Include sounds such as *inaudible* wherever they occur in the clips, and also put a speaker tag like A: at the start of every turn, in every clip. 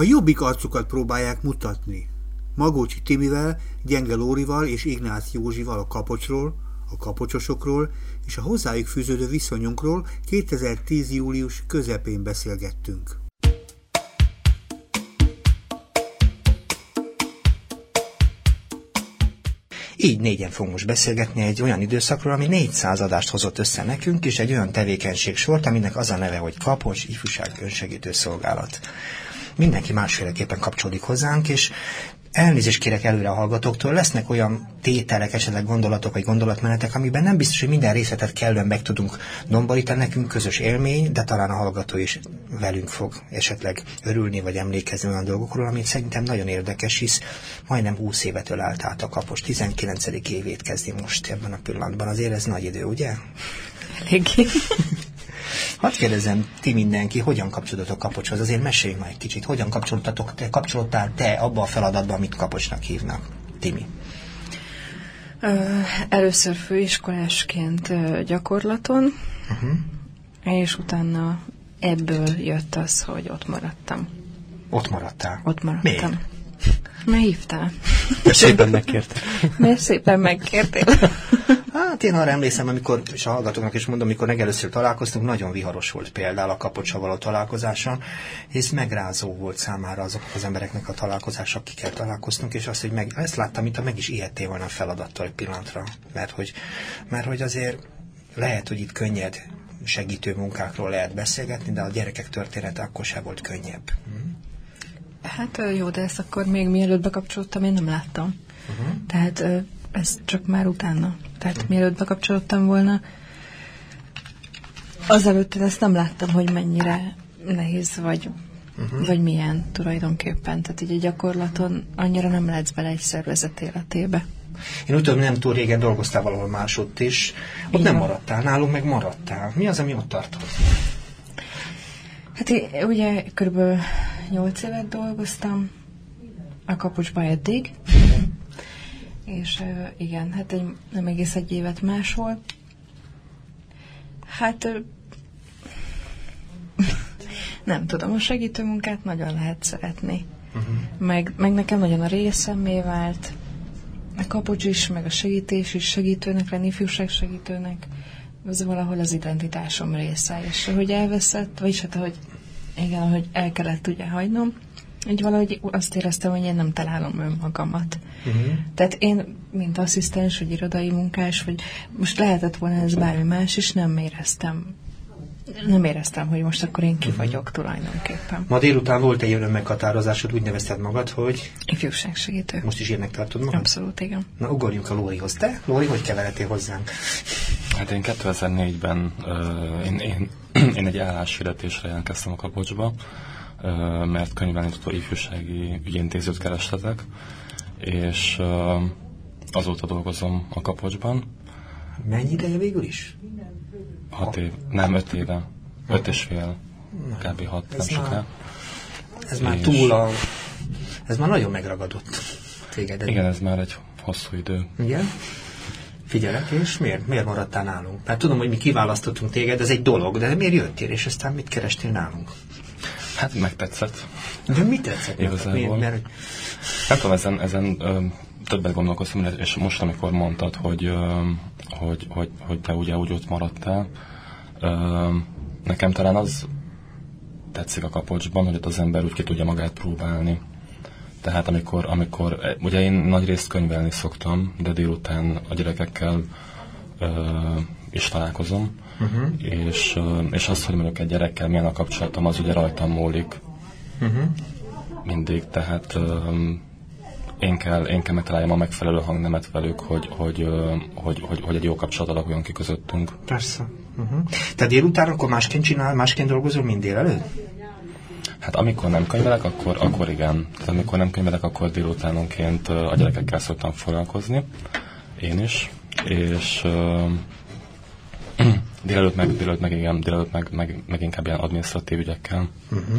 A: A jobbik arcukat próbálják mutatni. Magócsi Timivel, Gyenge Lórival és Ignác Józsival a kapocsról, a kapocsosokról és a hozzájuk fűződő viszonyunkról 2010. július közepén beszélgettünk.
B: Így négyen fogunk most beszélgetni egy olyan időszakról, ami 400 adást hozott össze nekünk, és egy olyan tevékenység sort, aminek az a neve, hogy Kapocs Ifjúság Önsegítő Szolgálat. Mindenki másféleképpen kapcsolódik hozzánk, és Elnézést kérek előre a hallgatóktól, lesznek olyan tételek, esetleg gondolatok vagy gondolatmenetek, amiben nem biztos, hogy minden részletet kellően meg tudunk domborítani, nekünk közös élmény, de talán a hallgató is velünk fog esetleg örülni vagy emlékezni olyan dolgokról, amit szerintem nagyon érdekes, hisz majdnem 20 évet ölt át a kapos, 19. évét kezdi most ebben a pillanatban. Azért ez nagy idő, ugye?
C: Eléggé.
B: Hadd kérdezem, ti mindenki, hogyan kapcsolódtok Kapocshoz? Azért mesélj már egy kicsit, hogyan kapcsolódtatok, te, kapcsolódtál te abba a feladatban, amit Kapocsnak hívnak? Timi.
C: Először főiskolásként gyakorlaton, uh-huh. és utána ebből jött az, hogy ott maradtam.
B: Ott maradtál?
C: Ott maradtam.
B: Miért?
C: Mert hívtál.
D: Mert szépen megkértél.
C: Mert szépen megkértél.
B: Hát én arra emlékszem, amikor, és a hallgatóknak is mondom, amikor legelőször találkoztunk, nagyon viharos volt például a kapocsa való találkozáson, és megrázó volt számára azok az embereknek a találkozása, akikkel találkoztunk, és azt, hogy meg, ezt láttam, mint ha meg is ijedtél volna a feladattal egy pillanatra. Mert hogy, mert hogy azért lehet, hogy itt könnyed segítő munkákról lehet beszélgetni, de a gyerekek története akkor sem volt könnyebb.
C: Hát jó, de ezt akkor még mielőtt bekapcsolódtam, én nem láttam. Uh-huh. Tehát ez csak már utána. Tehát uh-huh. mielőtt bekapcsolódtam volna, azelőtt én ezt nem láttam, hogy mennyire nehéz vagy, uh-huh. vagy milyen tulajdonképpen. Tehát így a gyakorlaton annyira nem lehetsz bele egy szervezet életébe.
B: Én úgy tudom, nem túl régen dolgoztál valahol másodt is. Ott Igen. nem maradtál, nálunk meg maradtál. Mi az, ami ott tartott?
C: Hát én, ugye körülbelül nyolc évet dolgoztam a kapucsba eddig, *laughs* és igen, hát egy, nem egész egy évet máshol. Hát *laughs* nem tudom, a segítőmunkát nagyon lehet szeretni. Uh-huh. Meg, meg nekem nagyon a részemmé vált, a kapocs is, meg a segítés is, segítőnek lenni, ifjúság segítőnek, ez valahol az identitásom része, és hogy elveszett, vagyis hát, hogy igen, ahogy el kellett ugye hagynom, így valahogy azt éreztem, hogy én nem találom önmagamat. Uh-huh. Tehát én, mint asszisztens, vagy irodai munkás, vagy most lehetett volna ez bármi más is, nem éreztem nem éreztem, hogy most akkor én ki uh-huh. vagyok tulajdonképpen.
B: Ma délután volt egy olyan meghatározásod, úgy nevezted magad, hogy...
C: Ifjúságsegítő.
B: Most is ilyennek tartod magad?
C: Abszolút, igen.
B: Na, ugorjunk a Lórihoz. Te, Lóri, hogy keveredtél hozzánk?
D: Hát én 2004-ben uh, én, én, *clears throat* én egy álláshirdetésre jelentkeztem a kapocsba, uh, mert könyvelnyitó ifjúsági ügyintézőt keresletek, és uh, azóta dolgozom a kapocsban.
B: Mennyi ideje végül is?
D: Hat év, nem öt éve, öt és fél, kb. hat, ez nem soká.
B: Ez már és... túl a... Ez már nagyon megragadott téged.
D: Igen, ez már egy hosszú idő.
B: Igen? Figyelek, és miért, miért maradtál nálunk? Mert tudom, hogy mi kiválasztottunk téged, ez egy dolog, de miért jöttél, és aztán mit kerestél nálunk?
D: Hát megtetszett.
B: De mit tetszett?
D: Igazából. Miért, mert... Nem tudom, ezen, ezen ö, többet gondolkoztam, és most, amikor mondtad, hogy, ö, hogy, hogy, hogy te ugye úgy ott maradtál, ö, nekem talán az tetszik a kapocsban, hogy ott az ember úgy ki tudja magát próbálni. Tehát amikor, amikor, e, ugye én nagy részt könyvelni szoktam, de délután a gyerekekkel ö, is találkozom, uh-huh. és, ö, és azt, hogy mondjuk egy gyerekkel milyen a kapcsolatom, az ugye rajtam múlik. Uh-huh. Mindig, tehát ö, én kell, én kell megtaláljam a megfelelő hangnemet velük, hogy, hogy, hogy, hogy, hogy egy jó kapcsolat alakuljon ki közöttünk.
B: Persze. Uh-huh. Te délután akkor másként csinál, másként dolgozol, mint délelőtt?
D: Hát amikor nem könyvelek, akkor, akkor igen. Tehát amikor nem könyvelek, akkor délutánonként a gyerekekkel szoktam foglalkozni. Én is. És, *clears throat* Délelőtt meg, délelőtt meg, igen, délelőtt meg, meg, meg inkább ilyen adminisztratív ügyekkel.
B: Uh-huh.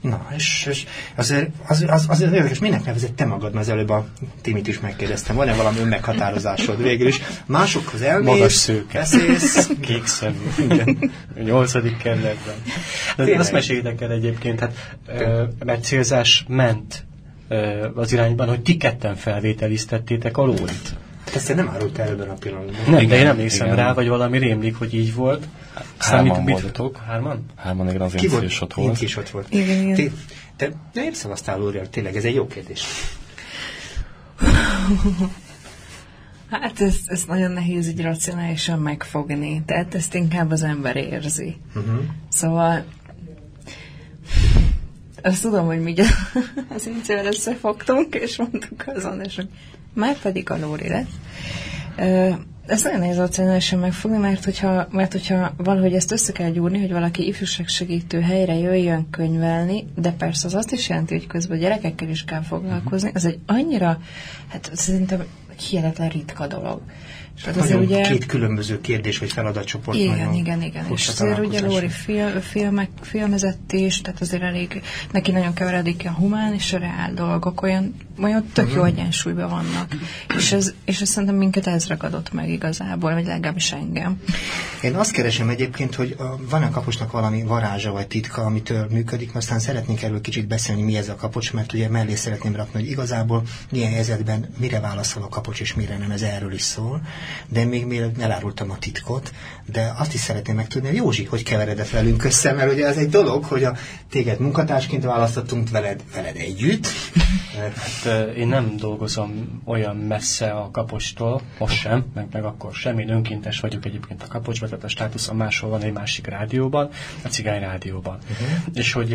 B: Na, és, és azért, az, az, az érdekes, minek nevezett te magad, mert az előbb a Timit is megkérdeztem, van-e valami önmeghatározásod végül is? Másokhoz elmész,
E: Magas szőke.
B: beszélsz, *laughs*
E: Kék szemű. Igen. A nyolcadik kerületben. De
B: Tényleg?
E: azt meséljétek el egyébként, hát, ö, mert célzás ment ö, az irányban, hogy ti ketten felvételiztettétek a lórit.
B: Ezt nem árult el ebben a pillanatban.
E: Nem, de
D: Igen,
E: én emlékszem
D: igen.
E: rá, vagy valami rémlik, hogy így volt.
D: Hárman voltatok.
E: Hárman?
D: Hárman, igen, az
B: Ki
D: én
B: volt?
D: is ott
B: Én
D: volt.
B: is ott volt.
C: Igen, igen.
B: Te, te miért szavaztál Lóriál? Tényleg, ez egy jó kérdés. *laughs*
C: Hát ezt, ezt nagyon nehéz így racionálisan megfogni. Tehát ezt inkább az ember érzi.
B: Uh-huh.
C: Szóval azt tudom, hogy mi *laughs* az incével összefogtunk, és mondtuk azon, és hogy már pedig a Lóri lesz. Ö, Ezt nagyon nehéz racionálisan megfogni, mert hogyha, mert hogyha valahogy ezt össze kell gyúrni, hogy valaki ifjúságsegítő helyre jöjjön könyvelni, de persze az azt is jelenti, hogy közben a gyerekekkel is kell foglalkozni, az egy annyira, hát szerintem hihetetlen ritka dolog. És hát azért ugye...
B: két különböző kérdés vagy feladatcsoport.
C: Igen, igen, igen. És azért ugye. Lóri film, filmek, filmezett is, tehát azért elég, neki nagyon keveredik a humán és a reál dolgok, olyan, olyan tök jó egyensúlyban vannak. És ez, és ez szerintem minket ez ragadott meg igazából, vagy legalábbis engem.
B: Én azt keresem egyébként, hogy a, van a kapocsnak valami varázsa vagy titka, amitől működik, mert aztán szeretnénk erről kicsit beszélni, mi ez a kapocs, mert ugye mellé szeretném rakni, hogy igazából milyen helyzetben mire válaszol a kapocs és mire nem, ez erről is szól. De még mielőtt elárultam a titkot, de azt is szeretném megtudni, hogy Józsi, hogy keveredett velünk össze, mert ugye ez egy dolog, hogy a téged munkatársként választottunk veled, veled együtt.
E: Hát én nem dolgozom olyan messze a kapostól, most sem, meg, meg akkor sem. Én önkéntes vagyok egyébként a kapocsban, tehát a státuszom máshol van egy másik rádióban, a cigány rádióban. Uh-huh. És hogy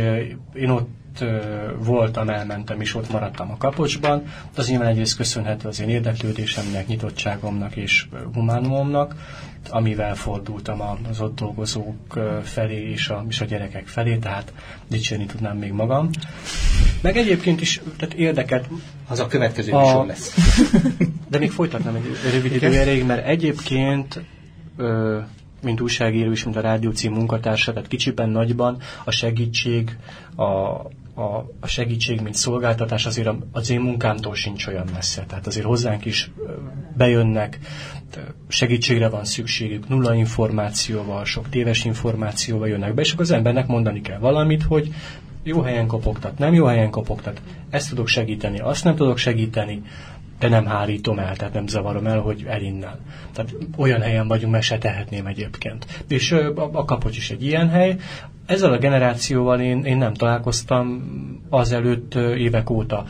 E: én ott ö, voltam, elmentem, és ott maradtam a kapocsban. Az nyilván egyrészt köszönhető az én érdeklődésemnek, nyitottságomnak és humánumomnak, amivel fordultam az ott dolgozók felé és a, és a gyerekek felé, tehát dicsérni tudnám még magam. Meg egyébként is tehát érdekelt,
B: Az a következő
E: A-
B: műsor lesz. *laughs*
E: de még folytatnám egy rövid idő erejéig, mert egyébként, ö, mint újságíró és mint a rádió cím munkatársa, tehát kicsiben, nagyban a segítség, a, a, a segítség, mint szolgáltatás azért az én munkámtól sincs olyan messze. Tehát azért hozzánk is bejönnek, segítségre van szükségük, nulla információval, sok téves információval jönnek be, és akkor az embernek mondani kell valamit, hogy jó helyen kopogtat, nem jó helyen kopogtat, ezt tudok segíteni, azt nem tudok segíteni, de nem hárítom el, tehát nem zavarom el, hogy el innen. Tehát olyan helyen vagyunk, mert se tehetném egyébként. És a, a kapocs is egy ilyen hely. Ezzel a generációval én, én nem találkoztam azelőtt évek óta.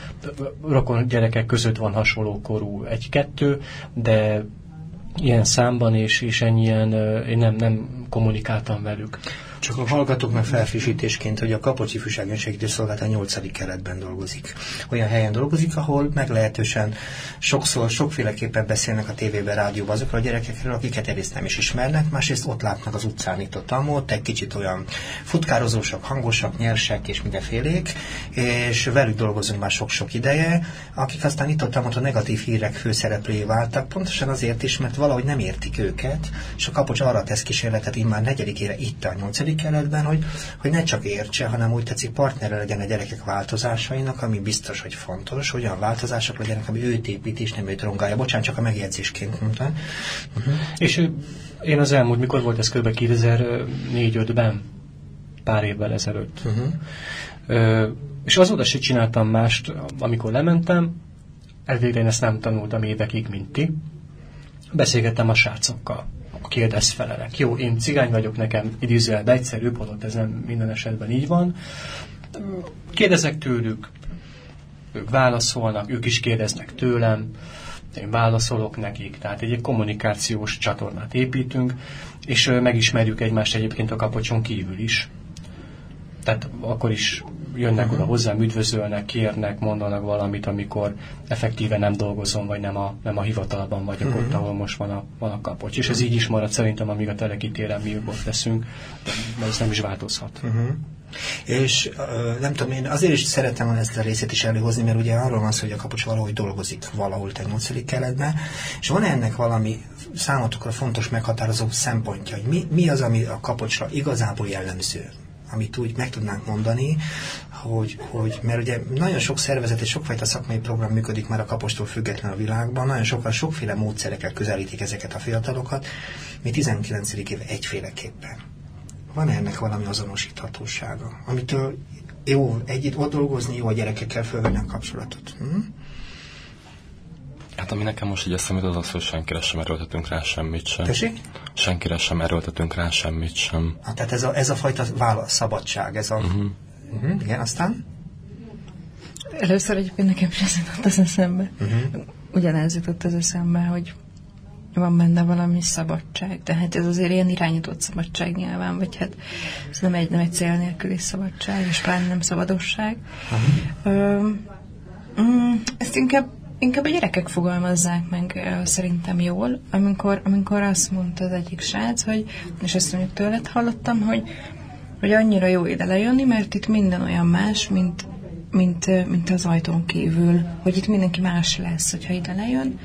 E: Rokon gyerekek között van hasonló korú egy-kettő, de ilyen számban és, és ennyien én nem, nem kommunikáltam velük.
B: Csak a hallgatóknak felfrissítésként, hogy a Kapocsi Fűság Önsegítő Szolgálat a 8. keretben dolgozik. Olyan helyen dolgozik, ahol meglehetősen sokszor, sokféleképpen beszélnek a tévében, rádióban azokról a gyerekekről, akiket egyrészt nem is ismernek, másrészt ott látnak az utcán itt ott amott, egy kicsit olyan futkározósak, hangosak, nyersek és mindenfélék, és velük dolgozunk már sok-sok ideje, akik aztán itt ott a negatív hírek főszereplői váltak, pontosan azért is, mert valahogy nem értik őket, és a kapocs arra tesz kísérletet immár negyedikére itt a nyolcadik keretben, hogy, hogy ne csak értse, hanem úgy tetszik partnere legyen a gyerekek változásainak, ami biztos, hogy fontos, hogy olyan változások legyenek, ami őt épít és nem őt rongálja. Bocsánat, csak a megjegyzésként mondtam. Uh-huh.
E: És én az elmúlt, mikor volt ez kb. 2004-5-ben, pár évvel ezelőtt.
B: Uh-huh.
E: Ö, és azóta se csináltam mást, amikor lementem, elvégre én ezt nem tanultam évekig, mint ti. Beszélgettem a srácokkal, a kérdezfelelek. Jó, én cigány vagyok, nekem idézőjelben egyszerűbb, holott ez nem minden esetben így van. Kérdezek tőlük, ők válaszolnak, ők is kérdeznek tőlem, én válaszolok nekik, tehát egy, egy kommunikációs csatornát építünk, és megismerjük egymást egyébként a kapocson kívül is. Tehát akkor is jönnek uh-huh. oda hozzám, üdvözölnek, kérnek, mondanak valamit, amikor effektíve nem dolgozom, vagy nem a, nem a hivatalban vagyok uh-huh. ott, ahol most van a, van a kapocs. És ez így is marad szerintem, amíg a telekitéren mi ott leszünk, de ez nem is változhat.
B: Uh-huh. És nem tudom, én azért is szeretem ezt a részét is előhozni, mert ugye arról van szó, hogy a kapocs valahogy dolgozik valahol te nyolcadik keletben, és van ennek valami számotokra fontos meghatározó szempontja, hogy mi, mi az, ami a kapocsra igazából jellemző amit úgy meg tudnánk mondani, hogy, hogy, mert ugye nagyon sok szervezet és sokfajta szakmai program működik már a kapostól független a világban, nagyon sokan sokféle módszerekkel közelítik ezeket a fiatalokat, mi 19. év egyféleképpen. Van ennek valami azonosíthatósága, amitől jó együtt ott dolgozni, jó a gyerekekkel fölvenni a kapcsolatot? Hm?
D: Hát ami nekem most így eszembe az az, hogy senkire sem erőltetünk rá semmit sem.
B: Tessék?
D: Senkire sem erőltetünk rá semmit sem.
B: Hát, tehát ez a, ez a fajta válasz, szabadság, ez a... Uh-huh. Uh-huh, igen, aztán?
C: Először egyébként nekem is ez jutott az eszembe. Uh-huh. Ugyanez jutott az eszembe, hogy van benne valami szabadság. Tehát ez azért ilyen irányított szabadság nyilván, vagy hát ez nem egy, nem egy cél nélküli szabadság, és pláne nem szabadosság. Uh-huh. Ö, mm, ezt inkább Inkább a gyerekek fogalmazzák meg szerintem jól, amikor, amikor azt mondta az egyik srác, hogy, és ezt mondjuk tőled hallottam, hogy, hogy annyira jó ide lejönni, mert itt minden olyan más, mint, mint, mint az ajtón kívül, hogy itt mindenki más lesz, hogyha ide lejön,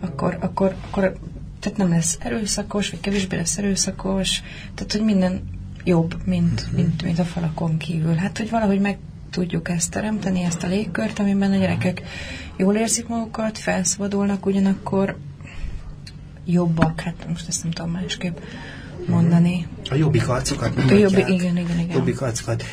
C: akkor, akkor, akkor tehát nem lesz erőszakos, vagy kevésbé lesz erőszakos, tehát hogy minden jobb, mint, mint, mint a falakon kívül. Hát, hogy valahogy meg tudjuk ezt teremteni, ezt a légkört, amiben a gyerekek jól érzik magukat, felszabadulnak, ugyanakkor jobbak, hát most ezt nem tudom másképp mondani.
B: A jobbik arcokat
C: mutatják. A jobbik, igen, igen, igen.
B: Jobbik arcokat.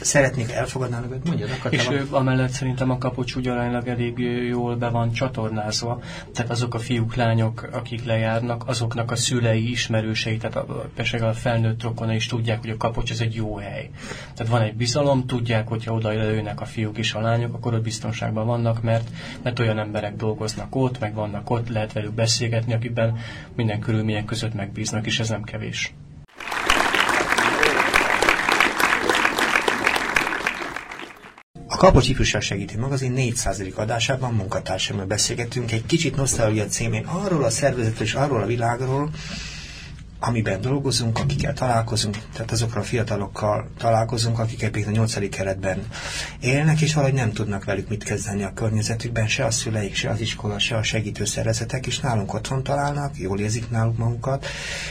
B: Szeretnék elfogadnának, hogy mondjad,
E: És ő, amellett szerintem a kapocs úgy aránylag elég jól be van csatornázva. Tehát azok a fiúk, lányok, akik lejárnak, azoknak a szülei, ismerősei, tehát a, a felnőtt rokona is tudják, hogy a kapocs ez egy jó hely. Tehát van egy bizalom, tudják, hogyha oda jönnek a fiúk és a lányok, akkor ott biztonságban vannak, mert, mert olyan emberek dolgoznak ott, meg vannak ott, lehet velük beszélgetni, akikben minden körülmények között megbíznak, és ez nem kevés.
B: Kapocs Ifjúság Segítő Magazin 400. adásában munkatársammal beszélgetünk egy kicsit nosztalgia címén arról a szervezetről és arról a világról, amiben dolgozunk, akikkel találkozunk, tehát azokra a fiatalokkal találkozunk, akik ebben a nyolcadik keretben élnek, és valahogy nem tudnak velük mit kezdeni a környezetükben, se a szüleik, se az iskola, se a segítőszervezetek, és nálunk otthon találnak, jól érzik náluk magukat,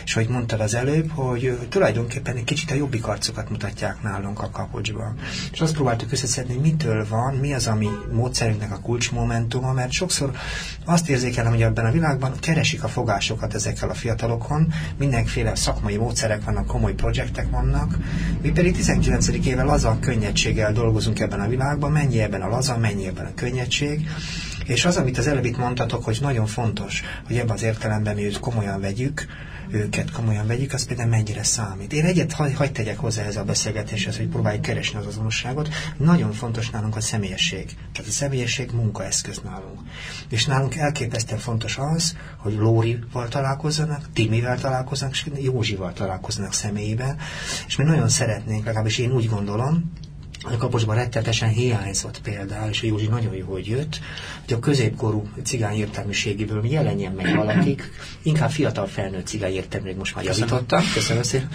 B: és ahogy mondtad az előbb, hogy tulajdonképpen egy kicsit a jobbik arcokat mutatják nálunk a kapocsban. És azt próbáltuk összeszedni, mitől van, mi az, ami módszerünknek a kulcsmomentuma, mert sokszor azt érzékelem, hogy ebben a világban keresik a fogásokat ezekkel a fiatalokon, minden mindenféle szakmai módszerek vannak, komoly projektek vannak. Mi pedig 19. éve laza könnyedséggel dolgozunk ebben a világban, mennyi ebben a laza, mennyi ebben a könnyedtség. És az, amit az előbb itt mondtatok, hogy nagyon fontos, hogy ebben az értelemben mi őt komolyan vegyük, őket komolyan vegyük, az például mennyire számít. Én egyet hagy, hagy tegyek hozzá ez a beszélgetéshez, hogy próbáljuk keresni az azonosságot. Nagyon fontos nálunk a személyesség. Tehát a személyesség munkaeszköz nálunk. És nálunk elképesztően fontos az, hogy Lórival találkozzanak, Timivel találkozzanak, és Józsival találkozzanak személyében. És mi nagyon szeretnénk, legalábbis én úgy gondolom, a kaposban rettetesen hiányzott például, és Józsi nagyon jó, hogy jött, hogy a középkorú cigány értelmiségéből jelenjen meg valakik, inkább fiatal felnőtt cigány értelmű, most már javítottam, köszönöm szépen,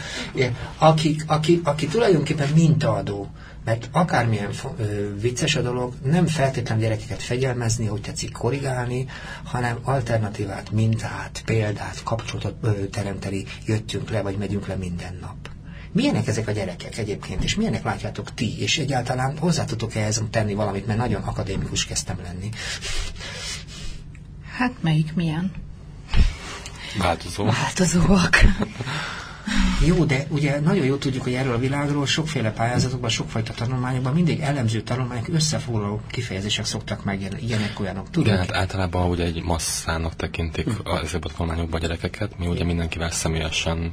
B: aki, aki, aki tulajdonképpen mintaadó, mert akármilyen ö, vicces a dolog, nem feltétlenül gyerekeket fegyelmezni, hogy tetszik korrigálni, hanem alternatívát, mintát, példát, kapcsolatot ö, teremteni, jöttünk le, vagy megyünk le minden nap. Milyenek ezek a gyerekek egyébként, és milyenek látjátok ti, és egyáltalán hozzá tudtok ehhez tenni valamit, mert nagyon akadémikus kezdtem lenni.
C: Hát melyik milyen?
D: Változó.
C: Változóak. *laughs*
B: Jó, de ugye nagyon jól tudjuk, hogy erről a világról sokféle pályázatokban, sokfajta tanulmányokban mindig elemző tanulmányok összefoglaló kifejezések szoktak megjelenni, ilyenek olyanok.
D: Tudjuk? Igen, hát általában ugye egy masszának tekintik hm. ezekben a tanulmányokban a gyerekeket, mi ugye mindenkivel személyesen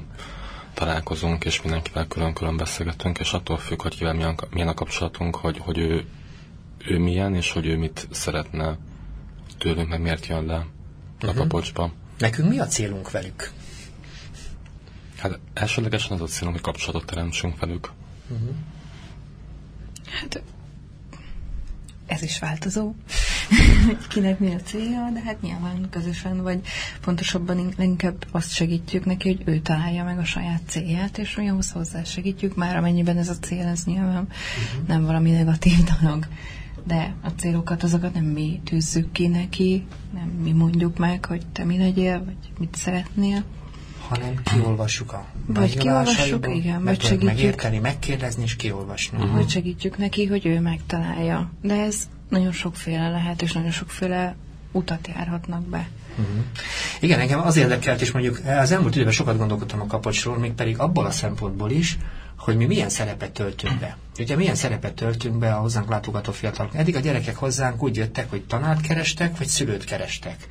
D: találkozunk, és mindenkivel külön-külön beszélgetünk, és attól függ, hogy kivel milyen, milyen a kapcsolatunk, hogy, hogy ő, ő milyen, és hogy ő mit szeretne tőlünk, meg miért jön le uh-huh. a mhm. kapocsba.
B: Nekünk mi a célunk velük?
D: Hát elsődlegesen az a célunk, hogy kapcsolatot teremtsünk velük. Uh-huh.
C: Hát ez is változó, hogy *laughs* kinek mi a célja, de hát nyilván közösen, vagy pontosabban inkább azt segítjük neki, hogy ő találja meg a saját célját, és mi ahhoz hozzá segítjük, már amennyiben ez a cél, ez nyilván uh-huh. nem valami negatív dolog. De a célokat, azokat nem mi tűzzük ki neki, nem mi mondjuk meg, hogy te mi legyél, vagy mit szeretnél,
B: hanem kiolvassuk a
C: Vagy kiolvassuk, igen, vagy segítjük.
B: Megérteni, megkérdezni és kiolvasni.
C: Uh-huh. Vagy segítjük neki, hogy ő megtalálja. De ez nagyon sokféle lehet, és nagyon sokféle utat járhatnak be.
B: Uh-huh. Igen, engem az érdekelt, és mondjuk az elmúlt időben sokat gondolkodtam a kapocsról, még pedig abból a szempontból is, hogy mi milyen szerepet töltünk be. Ugye milyen szerepet töltünk be a hozzánk látogató fiatalok. Eddig a gyerekek hozzánk úgy jöttek, hogy tanárt kerestek, vagy szülőt kerestek.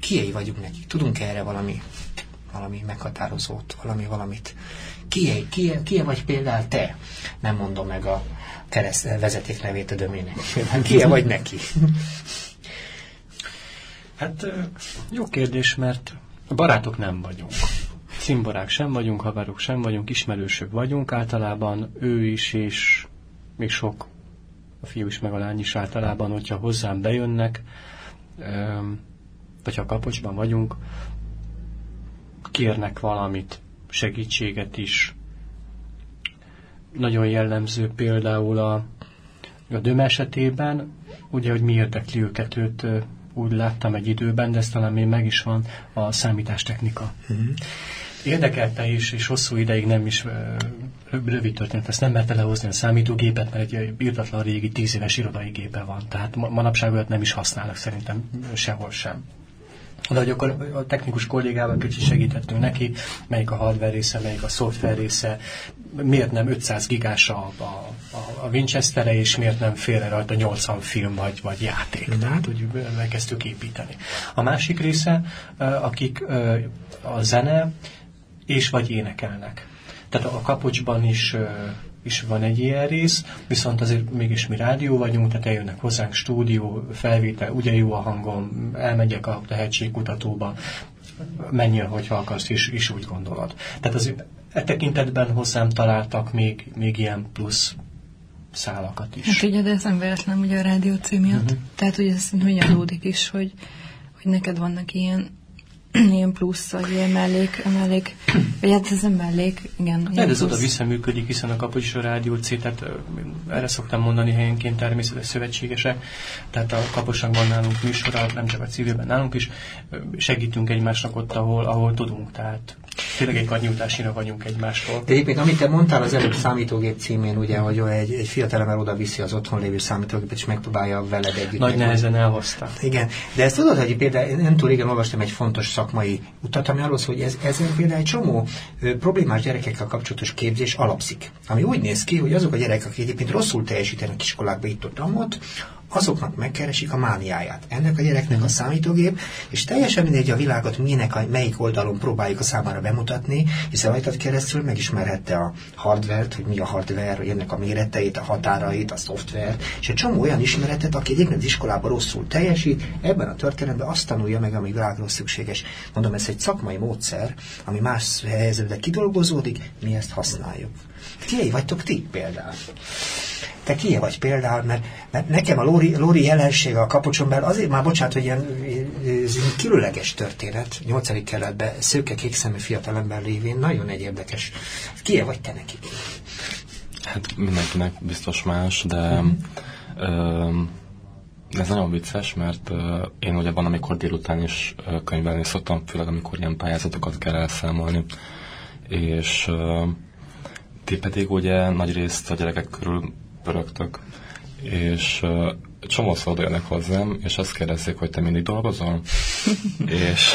B: Kiei vagyunk nekik? Tudunk erre valami valami meghatározót, valami valamit. Kie, kie, kie vagy például te? Nem mondom meg a kereszt vezeték nevét a dömének. *laughs* Kie vagy neki?
E: Hát jó kérdés, mert barátok nem vagyunk. Cimborák sem vagyunk, haverok sem vagyunk, ismerősök vagyunk. Általában ő is, és még sok a fiú is, meg a lány is általában, hogyha hozzám bejönnek, vagy ha kapocsban vagyunk, kérnek valamit, segítséget is. Nagyon jellemző például a, a döm esetében, ugye, hogy mi érdekli őket, őt úgy láttam egy időben, de ez talán még meg is van, a számítástechnika. Uh-huh. Érdekelte is, és hosszú ideig nem is rövid történet, ezt nem merte lehozni a számítógépet, mert egy írtatlan régi tíz éves irodai gépe van. Tehát manapság olyat nem is használnak szerintem sehol sem de hogy akkor a technikus kollégával kicsit segítettünk neki, melyik a hardware része, melyik a szoftver része, miért nem 500 gigás a, a, a Winchester-e, és miért nem félre rajta 80 film vagy, vagy játék. Mm. Tehát, hogy elkezdtük építeni. A másik része, akik a zene és vagy énekelnek. Tehát a kapocsban is is van egy ilyen rész, viszont azért mégis mi rádió vagyunk, tehát eljönnek hozzánk stúdió, felvétel, ugye jó a hangom, elmegyek a tehetségkutatóba, menjél, hogyha akarsz, és, is úgy gondolod. Tehát azért e tekintetben hozzám találtak még, még ilyen plusz szálakat is.
C: Hát ugye, de ez nem véletlen ugye a rádió címját. Uh-huh. Tehát ugye ez hogy adódik is, hogy, hogy neked vannak ilyen *clears throat* ilyen plusz, vagy ilyen mellék, mellék vagy hát ez nem mellék, igen.
E: Hát ez oda visszaműködik, hiszen a Kapocs Rádió C, tehát erre szoktam mondani helyenként természetes szövetségese, tehát a Kaposnak van nálunk műsora, nem csak a civilben nálunk is, segítünk egymásnak ott, ahol, ahol tudunk, tehát tényleg egy karnyújtásina vagyunk egymástól.
B: De egyébként, amit te mondtál az előbb számítógép címén, ugye, hogy egy, egy fiatal ember oda viszi az otthon lévő számítógépet, és megpróbálja veled együtt.
E: Nagy nehezen elhozta.
B: Igen, de ezt tudod, hogy például nem túl régen olvastam egy fontos szakmai utat, ami arról szól, hogy ez, ezen például egy csomó ö, problémás gyerekekkel kapcsolatos képzés alapszik. Ami úgy néz ki, hogy azok a gyerekek, akik egyébként rosszul teljesítenek iskolákba itt ott, ott azoknak megkeresik a mániáját. Ennek a gyereknek a számítógép, és teljesen mindegy a világot minek, a, melyik oldalon próbáljuk a számára bemutatni, hiszen rajtad keresztül megismerhette a hardvert, hogy mi a hardware, hogy ennek a méreteit, a határait, a szoftver, és egy csomó olyan ismeretet, aki egyébként az iskolában rosszul teljesít, ebben a történetben azt tanulja meg, ami világról szükséges. Mondom, ez egy szakmai módszer, ami más helyzetben kidolgozódik, mi ezt használjuk. Ki vagytok ti például? te ki vagy például, mert, mert nekem a Lóri, Lóri jelensége a kapocson belül azért már, bocsánat, hogy ilyen, ilyen különleges történet, nyolcadik keletben szőke kékszemű fiatalember lévén, nagyon egy érdekes. Ki vagy te neki?
D: Hát mindenkinek biztos más, de mm-hmm. ö, ez nagyon vicces, mert ö, én ugye van, amikor délután is ö, könyvelni szoktam, főleg amikor ilyen pályázatokat kell elszámolni, és ö, ti pedig ugye nagy részt a gyerekek körül pörögtök, és csomószor jönnek hozzám, és azt kérdezik, hogy te mindig dolgozol? *laughs* és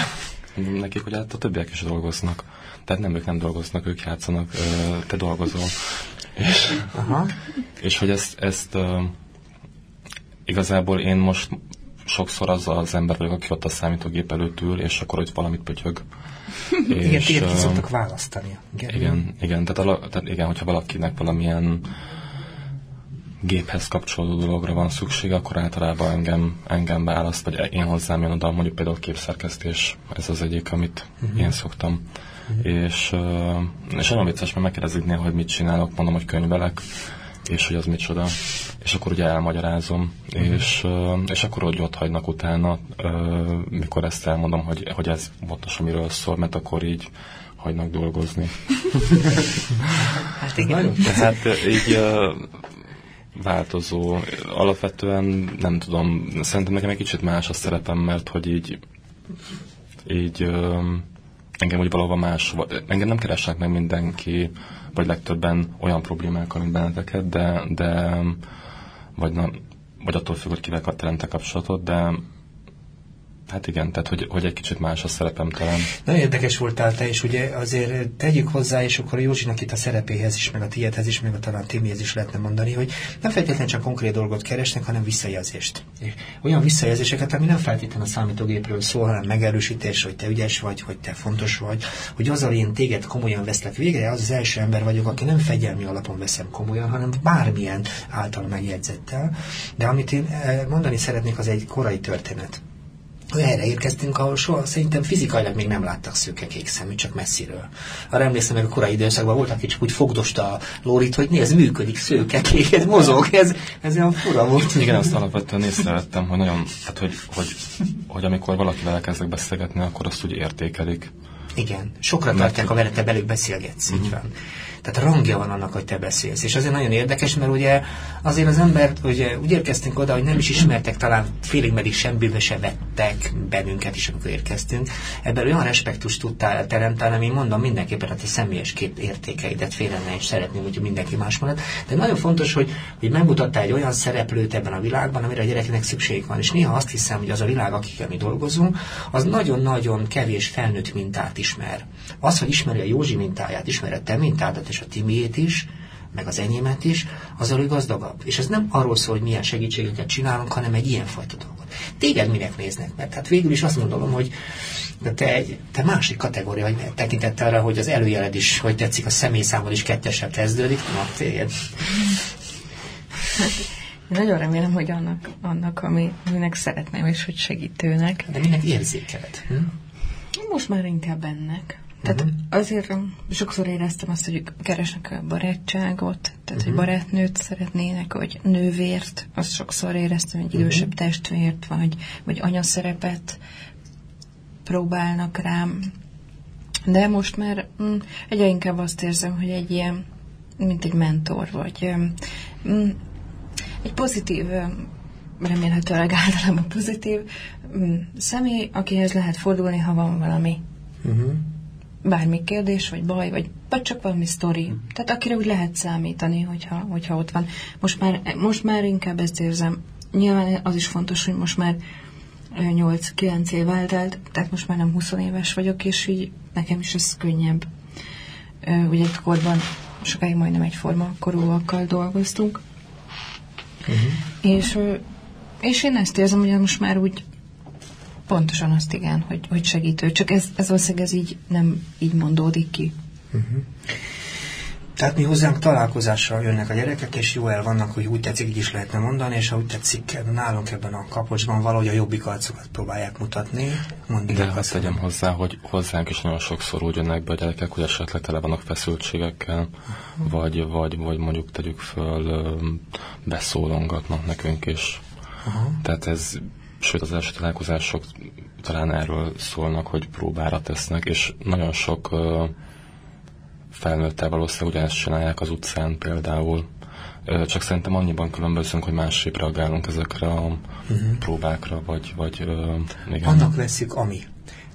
D: nekik ugye hát a többiek is dolgoznak. Tehát nem ők nem dolgoznak, ők játszanak, te dolgozol. És, Aha. és hogy ezt, ezt igazából én most sokszor az az ember vagyok, aki ott a számítógép előtt ül, és akkor hogy valamit pötyög. *laughs*
B: igen, tényleg ki szoktak választani.
D: Igen, igen, igen tehát, a, tehát igen, hogyha valakinek valamilyen géphez kapcsolódó dologra van szükség, akkor általában engem, engem választ, vagy én hozzám jön oda, mondjuk például képszerkesztés, ez az egyik, amit uh-huh. én szoktam. Uh-huh. És, és nagyon vicces, mert megkérdezik néha, hogy mit csinálok, mondom, hogy könyvelek, és hogy az micsoda. És akkor ugye elmagyarázom, uh-huh. és, és akkor hogy ott hagynak utána, mikor ezt elmondom, hogy, hogy ez pontosan miről szól, mert akkor így hagynak dolgozni. *laughs*
C: hát igen.
D: Tehát így változó. Alapvetően nem tudom, szerintem nekem egy kicsit más a szerepem, mert hogy így így engem úgy valahol más, engem nem keresnek meg mindenki, vagy legtöbben olyan problémák, mint benneteket, de, de vagy, na, vagy attól függ, hogy kivel teremtek kapcsolatot, de Hát igen, tehát hogy, hogy egy kicsit más a szerepem talán.
B: Nagyon érdekes voltál te, és ugye azért tegyük hozzá, és akkor a Józsinak itt a szerepéhez is, meg a tiédhez is, meg a talán Timihez is lehetne mondani, hogy nem feltétlenül csak konkrét dolgot keresnek, hanem visszajelzést. És olyan visszajelzéseket, ami nem feltétlenül a számítógépről szól, hanem megerősítés, hogy te ügyes vagy, hogy te fontos vagy, hogy azzal én téged komolyan veszlek végre, az az első ember vagyok, aki nem fegyelmi alapon veszem komolyan, hanem bármilyen által megjegyzettel. De amit én eh, mondani szeretnék, az egy korai történet erre érkeztünk, ahol soha szerintem fizikailag még nem láttak szőke kék szemű, csak messziről. Arra emlékszem, meg a korai időszakban volt, aki csak úgy fogdosta a lórit, hogy nézd, működik szőke kék, ez mozog, ez, ez olyan fura volt.
D: Igen, azt alapvetően észrevettem, hogy nagyon, hát hogy, hogy, hogy amikor valakivel elkezdek beszélgetni, akkor azt úgy értékelik.
B: Igen, sokra tartják, ha vele te belük beszélgetsz, mm-hmm. így van. Tehát rangja van annak, hogy te beszélsz. És azért nagyon érdekes, mert ugye azért az ember, ugye úgy érkeztünk oda, hogy nem is ismertek, talán félig meddig semmibe se vettek bennünket is, amikor érkeztünk. Ebből olyan respektust tudtál teremteni, ami mondom mindenképpen a te személyes kép értékeidet félre ne is szeretném, hogy mindenki más marad. De nagyon fontos, hogy, hogy megmutattál egy olyan szereplőt ebben a világban, amire a gyereknek szükség van. És néha azt hiszem, hogy az a világ, akikkel mi dolgozunk, az nagyon-nagyon kevés felnőtt mintát ismer. Az, hogy ismeri a Józsi mintáját, ismeri a te mintádat, és a Timiét is, meg az enyémet is, az ő gazdagabb. És ez nem arról szól, hogy milyen segítségeket csinálunk, hanem egy ilyenfajta dolgot. Téged minek néznek? Mert hát végül is azt gondolom, hogy de te, egy, te másik kategória vagy tekintettel arra, hogy az előjeled is, hogy tetszik, a személyszámmal is kettesebb kezdődik, na téged.
C: Nagyon remélem, hogy annak, annak ami, aminek szeretném, és hogy segítőnek.
B: De minek érzékeled? Hm?
C: Most már inkább ennek. Tehát uh-huh. azért sokszor éreztem azt, hogy keresnek a barátságot, tehát uh-huh. hogy mhm. barátnőt szeretnének, vagy nővért, azt sokszor éreztem, egy idősebb uh-huh. testvért, vagy, vagy anyaszerepet próbálnak rám. De most már mm, egyre inkább azt érzem, hogy egy ilyen, mint egy mentor, vagy mm, egy pozitív, remélhetőleg általában pozitív mm, személy, akihez lehet fordulni, ha van valami. Uh-huh bármi kérdés, vagy baj, vagy, vagy csak valami sztori. Mm. Tehát akire úgy lehet számítani, hogyha, hogyha ott van. Most már, most már inkább ezt érzem. Nyilván az is fontos, hogy most már 8-9 év eltelt, tehát most már nem 20 éves vagyok, és így nekem is ez könnyebb. Ugye egy korban sokáig majdnem egyforma korúakkal dolgoztunk. Uh-huh. És, és én ezt érzem, hogy most már úgy Pontosan azt igen, hogy, hogy segítő. Csak ez, ez valószínűleg ez így nem így mondódik ki. Uh-huh.
B: Tehát mi hozzánk találkozásra jönnek a gyerekek, és jó el vannak, hogy úgy tetszik, így is lehetne mondani, és ha úgy tetszik, nálunk ebben a kapocsban valahogy a jobbik arcokat próbálják mutatni.
D: De azt tegyem hozzá, hogy hozzánk is nagyon sokszor úgy jönnek be a gyerekek, hogy esetleg tele vannak feszültségekkel, uh-huh. vagy, vagy, vagy mondjuk tegyük föl, beszólongatnak nekünk is. Uh-huh. Tehát ez sőt az első találkozások talán erről szólnak, hogy próbára tesznek, és nagyon sok uh, felnőttel valószínűleg ugyanezt csinálják az utcán például. Csak szerintem annyiban különbözünk, hogy másképp reagálunk ezekre a uh-huh. próbákra, vagy, vagy
B: igen. Annak veszük, ami.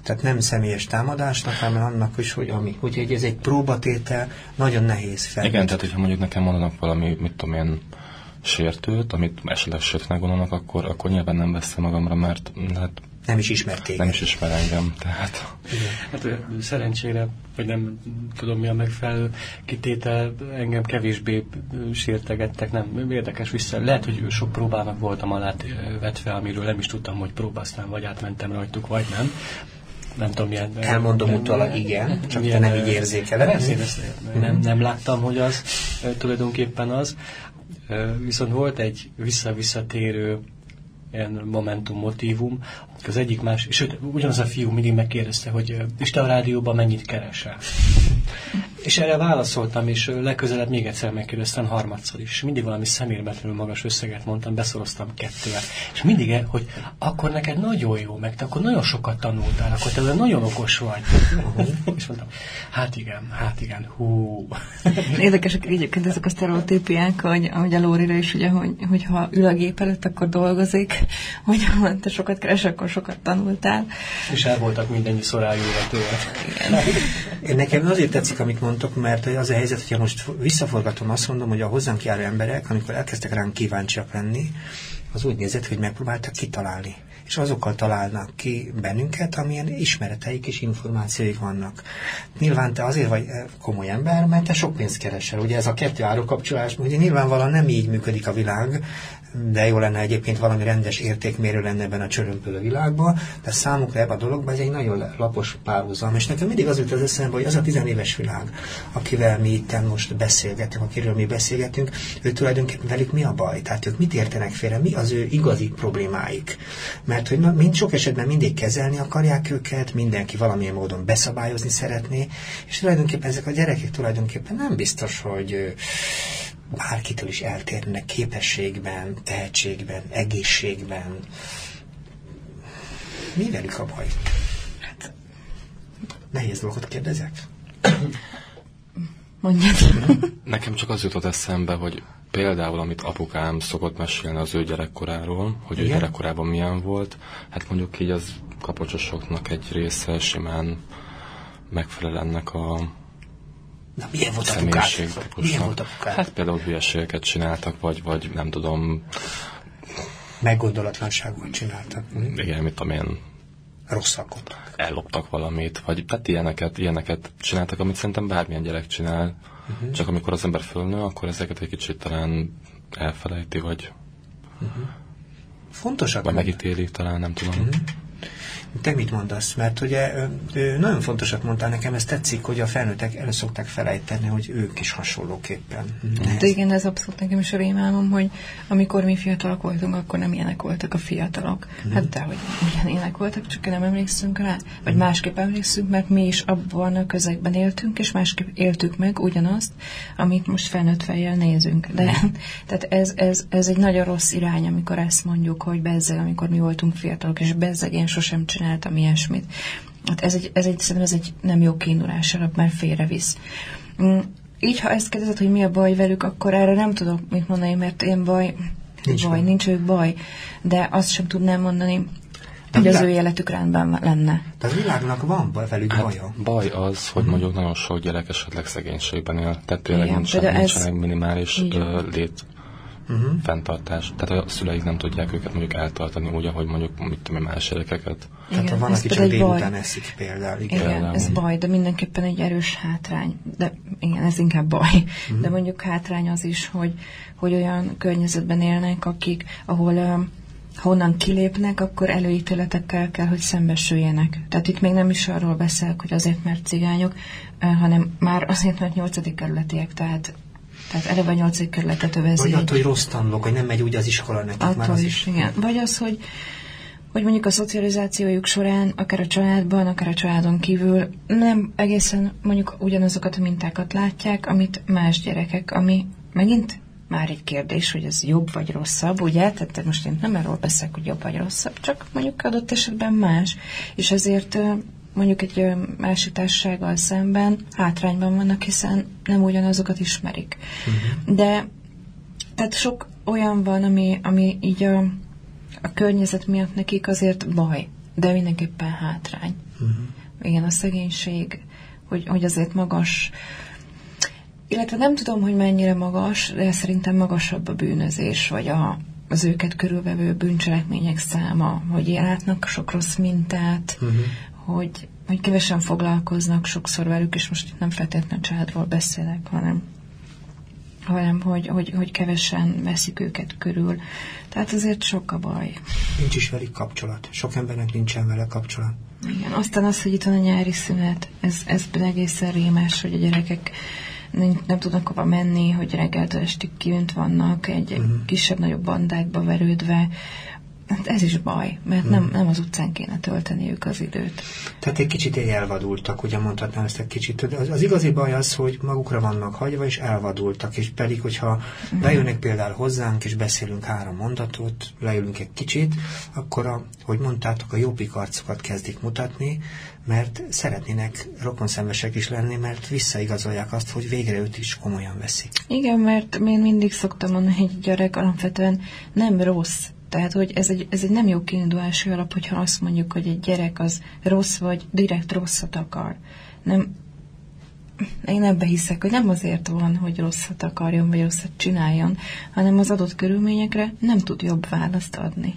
B: Tehát nem személyes támadásnak, hanem annak is, hogy ami. Úgyhogy ez egy próbatétel, nagyon nehéz fel.
D: Igen, tehát hogyha mondjuk nekem mondanak valami, mit tudom én, sértőt, amit esetleg sértnek gondolnak, akkor, akkor nyilván nem veszem magamra, mert hát
B: nem is ismerték.
D: Nem is ismer engem, tehát.
E: Igen. Hát szerencsére, vagy nem tudom mi a megfelelő kitétel, engem kevésbé sértegettek, nem érdekes vissza. Lehet, hogy sok próbának voltam alá vetve, amiről nem is tudtam, hogy próbáztam, vagy átmentem rajtuk, vagy nem. Nem tudom, milyen...
B: Elmondom utólag, igen, csak milyen, te nem így érzékeled.
E: Persze, nem, nem láttam, hogy az tulajdonképpen az. Viszont volt egy vissza-visszatérő ilyen momentum, motívum, az egyik más, sőt, ugyanaz a fiú mindig megkérdezte, hogy és te a rádióban mennyit keresel? És erre válaszoltam, és legközelebb még egyszer megkérdeztem harmadszor is. Mindig valami szemérmetlenül magas összeget mondtam, beszoroztam kettővel. És mindig, el, hogy akkor neked nagyon jó, meg te akkor nagyon sokat tanultál, akkor te nagyon okos vagy. és mondtam, hát igen, hát igen, hú.
C: Érdekesek egyébként ezek a sztereotípiák, hogy, ahogy a Lórira is, ugye, hogy, hogy ha ül a gép előtt, akkor dolgozik, *laughs* hogy ha te sokat keres, akkor sokat tanultál.
E: És el voltak mindennyiszor eljúva tőle.
B: Nekem azért tetszik, amit mondtok, mert az a helyzet, hogyha most visszaforgatom, azt mondom, hogy a hozzánk járó emberek, amikor elkezdtek ránk kíváncsiak lenni, az úgy nézett, hogy megpróbáltak kitalálni. És azokkal találnak ki bennünket, amilyen ismereteik és információik vannak. Nyilván te azért vagy eh, komoly ember, mert te sok pénzt keresel. Ugye ez a kettő árukapcsolás, ugye nyilvánvalóan nem így működik a világ, de jó lenne egyébként valami rendes értékmérő lenne ebben a csörömpölő világban, de számukra ebben a dologban ez egy nagyon lapos párhuzam, és nekem mindig az jut az eszembe, hogy az a tizenéves világ, akivel mi itt most beszélgetünk, akiről mi beszélgetünk, ő tulajdonképpen velük mi a baj? Tehát ők mit értenek félre? Mi az ő igazi problémáik? Mert hogy mind sok esetben mindig kezelni akarják őket, mindenki valamilyen módon beszabályozni szeretné, és tulajdonképpen ezek a gyerekek tulajdonképpen nem biztos, hogy bárkitől is eltérnek képességben, tehetségben, egészségben. Mi velük a baj? Hát, nehéz dolgot kérdezek.
C: Mondjad.
D: Nekem csak az jutott eszembe, hogy például, amit apukám szokott mesélni az ő gyerekkoráról, hogy Igen? ő gyerekkorában milyen volt, hát mondjuk így az kapocsosoknak egy része simán megfelel ennek a
B: Na, milyen volt apukád? Milyen volt apukád?
D: Hát például hülyeségeket csináltak, vagy, vagy nem tudom...
B: Meggondolatlanságot csináltak.
D: Hm? Igen, mit tudom én...
B: Rosszakot.
D: Elloptak valamit, vagy hát ilyeneket, ilyeneket csináltak, amit szerintem bármilyen gyerek csinál. Uh-huh. Csak amikor az ember fölnő, akkor ezeket egy kicsit talán elfelejti, vagy...
B: Uh-huh. Fontosak.
D: Vagy megítéli, talán nem tudom. Uh-huh.
B: Te mit mondasz? Mert ugye nagyon fontosat mondtál nekem, ez tetszik, hogy a felnőttek el szokták felejteni, hogy ők is hasonlóképpen.
C: Hát igen, ez abszolút nekem is a rémálom, hogy amikor mi fiatalok voltunk, akkor nem ilyenek voltak a fiatalok. Hmm. Hát de, hogy ilyenek voltak, csak nem emlékszünk rá, vagy hmm. másképp emlékszünk, mert mi is abban a közegben éltünk, és másképp éltük meg ugyanazt, amit most felnőtt fejjel nézünk. De hmm. *laughs* tehát ez, ez, ez egy nagyon rossz irány, amikor ezt mondjuk, hogy bezzeg, amikor mi voltunk fiatalok, és bezzeg, én sosem csinálom csináltam ilyesmit. Hát ez egy, ez egy, szerintem ez egy nem jó kiindulás alap, mert félrevisz. Mm, így, ha ezt kérdezed, hogy mi a baj velük, akkor erre nem tudok mit mondani, mert én baj, nincs baj, nincs ők baj, de azt sem tudnám mondani, de hogy az ő életük rendben lenne.
B: De a világnak van baj velük hát baja?
D: Baj az, hogy mondjuk nagyon sok gyerek esetleg szegénységben él, tehát tényleg nincsen, nincsenek minimális lét uh-huh. fenntartás. Tehát a szüleik nem tudják őket mondjuk eltartani úgy, ahogy mondjuk mit tudom, más gyerekeket.
B: Igen, Tehát van, aki csak délután eszik például.
C: Igen, igen ez baj, de mindenképpen egy erős hátrány. De igen, ez inkább baj. Uh-huh. De mondjuk hátrány az is, hogy, hogy olyan környezetben élnek, akik, ahol uh, honnan kilépnek, akkor előítéletekkel kell, hogy szembesüljenek. Tehát itt még nem is arról beszélek, hogy azért, mert cigányok, hanem már azért, mert nyolcadik kerületiek, tehát tehát eleve a nyolcadik kerületet övezi.
B: Vagy attól, hogy rossz tanulok, hogy nem megy úgy az iskola nekik.
C: Attól már az is, igen. Vagy az, hogy hogy mondjuk a szocializációjuk során, akár a családban, akár a családon kívül nem egészen mondjuk ugyanazokat a mintákat látják, amit más gyerekek, ami megint már egy kérdés, hogy ez jobb vagy rosszabb, ugye? Tehát most én nem arról beszélek, hogy jobb vagy rosszabb, csak mondjuk adott esetben más. És ezért mondjuk egy másik társasággal szemben hátrányban vannak, hiszen nem ugyanazokat ismerik. Uh-huh. De tehát sok olyan van, ami, ami így a, a környezet miatt nekik azért baj, de mindenképpen hátrány. Uh-huh. Igen, a szegénység, hogy, hogy azért magas, illetve nem tudom, hogy mennyire magas, de szerintem magasabb a bűnözés, vagy a, az őket körülvevő bűncselekmények száma, hogy látnak sok rossz mintát, uh-huh hogy, hogy kevesen foglalkoznak sokszor velük, és most itt nem feltétlenül családról beszélek, hanem hanem hogy, hogy, hogy kevesen veszik őket körül. Tehát azért sok a baj.
B: Nincs is velük kapcsolat. Sok embernek nincsen vele kapcsolat.
C: Igen, aztán az, hogy itt van a nyári szünet, ez, ez egészen rémes, hogy a gyerekek nem, nem tudnak hova menni, hogy reggeltől estig kiönt vannak, egy, uh-huh. kisebb-nagyobb bandákba verődve, Hát ez is baj, mert nem, nem az utcán kéne tölteniük az időt.
B: Tehát egy kicsit egy elvadultak, ugye mondhatnám ezt egy kicsit. Az, az igazi baj az, hogy magukra vannak hagyva, és elvadultak, és pedig, hogyha lejönnek például hozzánk, és beszélünk három mondatot, leülünk egy kicsit, akkor, a, hogy mondtátok, a jobbik arcokat kezdik mutatni, mert szeretnének rokonszenvesek is lenni, mert visszaigazolják azt, hogy végre őt is komolyan veszik.
C: Igen, mert én mindig szoktam mondani, hogy gyerek alapvetően nem rossz, tehát, hogy ez egy, ez egy nem jó kiindulási alap, hogyha azt mondjuk, hogy egy gyerek az rossz, vagy direkt rosszat akar. Nem, én ebbe hiszek, hogy nem azért van, hogy rosszat akarjon, vagy rosszat csináljon, hanem az adott körülményekre nem tud jobb választ adni.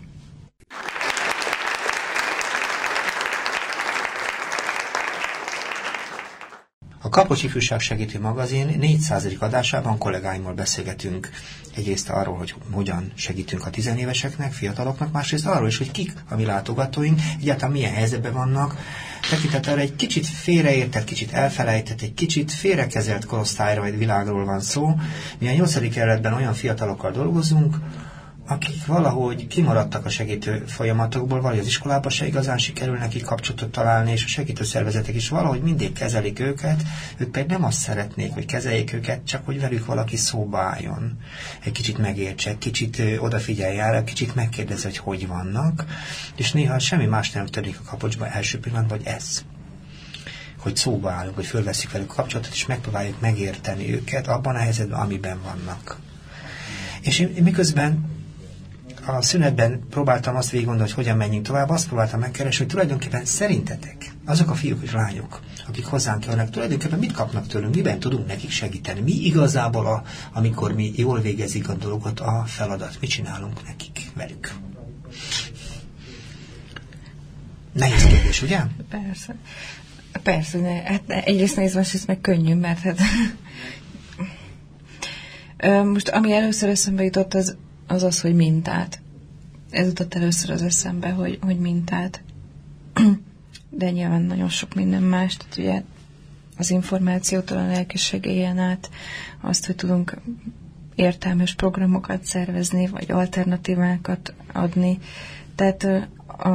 B: A Kapos Ifjúság Segítő Magazin 400. adásában kollégáimmal beszélgetünk egyrészt arról, hogy hogyan segítünk a tizenéveseknek, fiataloknak, másrészt arról is, hogy kik a mi látogatóink, egyáltalán milyen helyzetben vannak, tekintettel egy kicsit félreértett, kicsit elfelejtett, egy kicsit félrekezelt korosztályra vagy világról van szó. Mi a 8. kerületben olyan fiatalokkal dolgozunk, akik valahogy kimaradtak a segítő folyamatokból, vagy az iskolába se igazán sikerül nekik kapcsolatot találni, és a segítő szervezetek is valahogy mindig kezelik őket, ők pedig nem azt szeretnék, hogy kezeljék őket, csak hogy velük valaki szóba álljon. Egy kicsit megértse, kicsit odafigyelj el, kicsit megkérdezze, hogy hogy vannak, és néha semmi más nem törik a kapocsba első pillanatban, vagy ez hogy szóba állunk, hogy fölveszik velük kapcsolatot, és megpróbáljuk megérteni őket abban a helyzetben, amiben vannak. És én, miközben a szünetben próbáltam azt végig hogy hogyan menjünk tovább, azt próbáltam megkeresni, hogy tulajdonképpen szerintetek azok a fiúk és lányok, akik hozzánk jönnek, tulajdonképpen mit kapnak tőlünk, miben tudunk nekik segíteni, mi igazából, a, amikor mi jól végezik a dolgot, a feladat, mit csinálunk nekik, velük. Nehéz kérdés, ugye?
C: Persze. Persze, ne, hát egyrészt nehéz, másrészt meg könnyű, mert hát... *laughs* Most ami először eszembe jutott, az az az, hogy mintát. Ez jutott először az eszembe, hogy, hogy mintát. *clears throat* De nyilván nagyon sok minden más, tehát ugye az információtól a lelkiségélyen át azt, hogy tudunk értelmes programokat szervezni, vagy alternatívákat adni. Tehát a,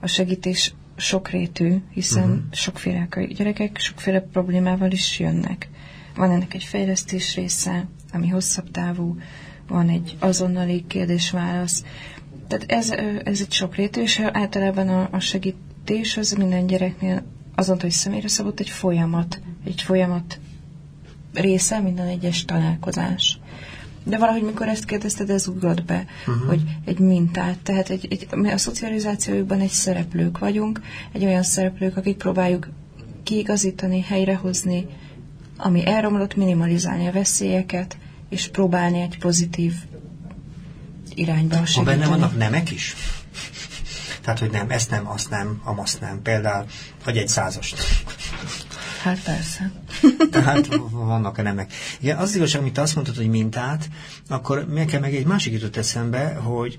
C: a segítés sokrétű, hiszen uh-huh. sokféle gyerekek sokféle problémával is jönnek. Van ennek egy fejlesztés része, ami hosszabb távú, van egy azonnali kérdés-válasz. Tehát ez, ez egy sokrétű, és általában a, a segítés az minden gyereknél azon, hogy személyre szabott egy folyamat, egy folyamat része minden egyes találkozás. De valahogy, mikor ezt kérdezted, ez ugrott be, uh-huh. hogy egy mintát, tehát egy, egy, a szocializációjukban egy szereplők vagyunk, egy olyan szereplők, akik próbáljuk kiigazítani, helyrehozni, ami elromlott, minimalizálni a veszélyeket, és próbálni egy pozitív irányba segíteni.
B: Ha benne vannak nemek is? Tehát, hogy nem, ezt nem, azt nem, amazt nem. Például, vagy egy százast.
C: Hát persze.
B: Tehát vannak a nemek. Igen, az igazság, amit azt mondtad, hogy mintát, akkor nekem meg egy másik jutott eszembe, hogy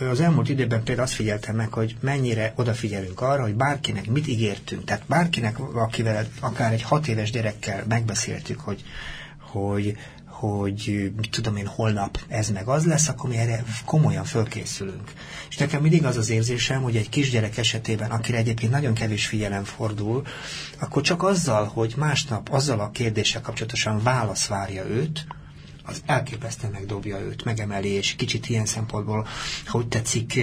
B: az elmúlt időben például azt figyeltem meg, hogy mennyire odafigyelünk arra, hogy bárkinek mit ígértünk. Tehát bárkinek, akivel akár egy hat éves gyerekkel megbeszéltük, hogy, hogy hogy mit tudom én, holnap ez meg az lesz, akkor mi erre komolyan fölkészülünk. És nekem mindig az az érzésem, hogy egy kisgyerek esetében, akire egyébként nagyon kevés figyelem fordul, akkor csak azzal, hogy másnap azzal a kérdéssel kapcsolatosan válasz várja őt, az elképesztően megdobja őt, megemeli, és kicsit ilyen szempontból, ha úgy tetszik,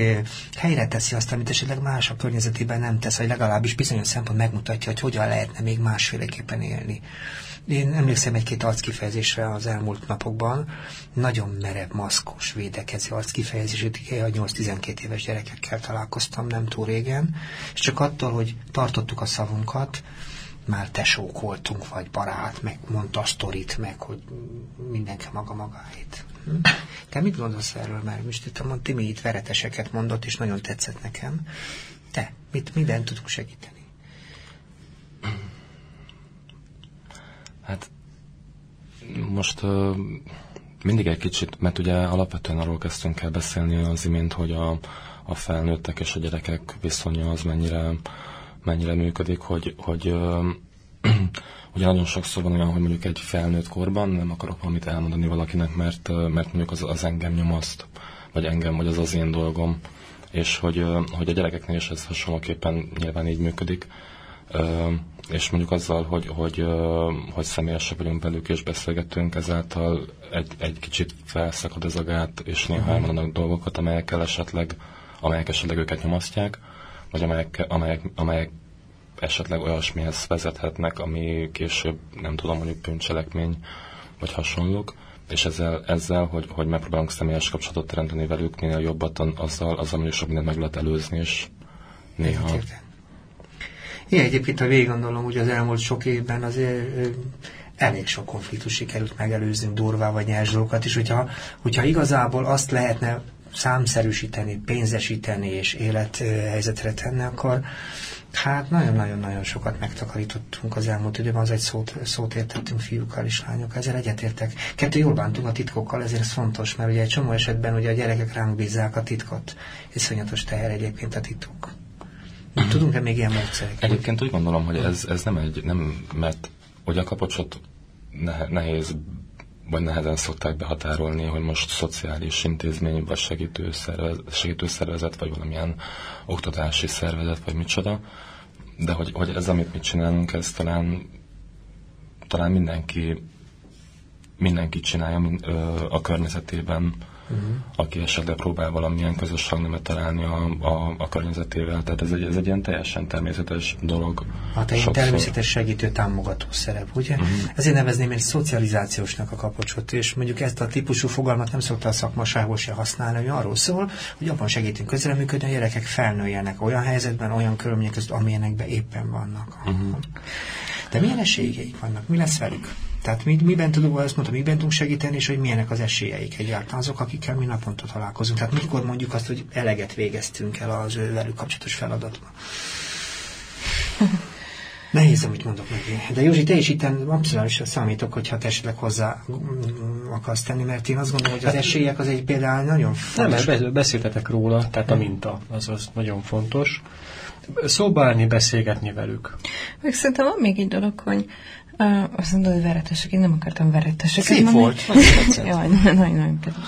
B: helyre teszi azt, amit esetleg más a környezetében nem tesz, vagy legalábbis bizonyos szempont megmutatja, hogy hogyan lehetne még másféleképpen élni. Én emlékszem egy-két arckifejezésre az elmúlt napokban, nagyon merev, maszkos, védekező arckifejezés, a 8-12 éves gyerekekkel találkoztam nem túl régen, és csak attól, hogy tartottuk a szavunkat, már tesók voltunk, vagy barát, meg mondta a sztorit, meg hogy mindenki maga magáit. Hm? Te mit gondolsz erről már? Most itt a Timi itt vereteseket mondott, és nagyon tetszett nekem. Te, mit, minden tudunk segíteni?
D: Hát most uh, mindig egy kicsit, mert ugye alapvetően arról kezdtünk el beszélni az imént, hogy a, a felnőttek és a gyerekek viszonya az mennyire, mennyire működik, hogy, hogy uh, *clears throat* ugye nagyon sokszor van olyan, hogy mondjuk egy felnőtt korban nem akarok valamit elmondani valakinek, mert, mert mondjuk az, az engem nyomaszt, vagy engem, vagy az az én dolgom. És hogy, hogy a gyerekeknél is ez hasonlóképpen nyilván így működik. És mondjuk azzal, hogy, hogy, hogy személyesebb vagyunk velük és beszélgetünk, ezáltal egy, egy kicsit felszakad ez a gát, és néha elmondanak dolgokat, amelyekkel esetleg, amelyek esetleg őket nyomasztják, vagy amelyek, amelyek, amelyek esetleg olyasmihez vezethetnek, ami később, nem tudom, mondjuk bűncselekmény, vagy hasonlók, és ezzel, ezzel hogy, hogy megpróbálunk személyes kapcsolatot teremteni velük, minél jobbat azzal, azzal mondjuk sok mindent meg lehet előzni, és néha...
B: Igen, egyébként, ha végig gondolom, hogy az elmúlt sok évben azért elég sok konfliktus sikerült megelőzni, durvá vagy nyers dolgokat, és hogyha, hogyha igazából azt lehetne számszerűsíteni, pénzesíteni és élethelyzetre tenni, akkor hát nagyon-nagyon-nagyon sokat megtakarítottunk az elmúlt időben, az egy szót, szót értettünk fiúkkal és lányokkal, ezzel egyetértek. Kettő jól bántunk a titkokkal, ezért ez fontos, mert ugye egy csomó esetben ugye a gyerekek ránk bízzák a titkot, iszonyatos teher egyébként a titok. Uh-huh. Tudunk-e még ilyen módszereket?
D: Egyébként úgy gondolom, hogy ez, ez nem egy, nem, mert hogy a kapocsot nehéz vagy nehezen szokták behatárolni, hogy most szociális intézmény, vagy segítőszervezet, segítőszervezet, vagy valamilyen oktatási szervezet, vagy micsoda. De hogy, hogy ez, amit mi csinálunk, ez talán, talán mindenki, mindenki csinálja a környezetében, uh-huh. aki esetleg próbál valamilyen közös hangnemet találni a, a, a környezetével. Tehát ez egy, ez egy ilyen teljesen természetes dolog.
B: Hát egy természetes segítő, támogató szerep, ugye? Uh-huh. Ezért nevezném egy szocializációsnak a kapocsot, és mondjuk ezt a típusú fogalmat nem szokta a szakmaságból se használni, hogy arról szól, hogy abban segítünk közreműködni, a gyerekek felnőjenek olyan helyzetben, olyan körülmények között, amilyenekben éppen vannak. Uh-huh. De milyen esélyeik vannak? Mi lesz velük? Tehát mi, miben tudunk, azt mondtam, miben tudunk segíteni, és hogy milyenek az esélyeik egyáltalán azok, akikkel mi naponta találkozunk. Tehát mikor mondjuk azt, hogy eleget végeztünk el az ő velük kapcsolatos feladatban. *laughs* Nehéz, amit mondok neki. De Józsi, te is itt abszolút számítok, hogyha te esetleg hozzá akarsz tenni, mert én azt gondolom, hogy az esélyek az egy például nagyon fontos.
E: Nem, beszéltetek róla, tehát a minta, az, az nagyon fontos. Szóba állni, beszélgetni velük.
C: Meg szerintem van még egy dolog, hogy Uh, azt mondod, hogy veretesek. Én nem akartam veretesek.
B: Szép
C: nem
B: volt.
C: Jaj, nagyon, nagyon kedves.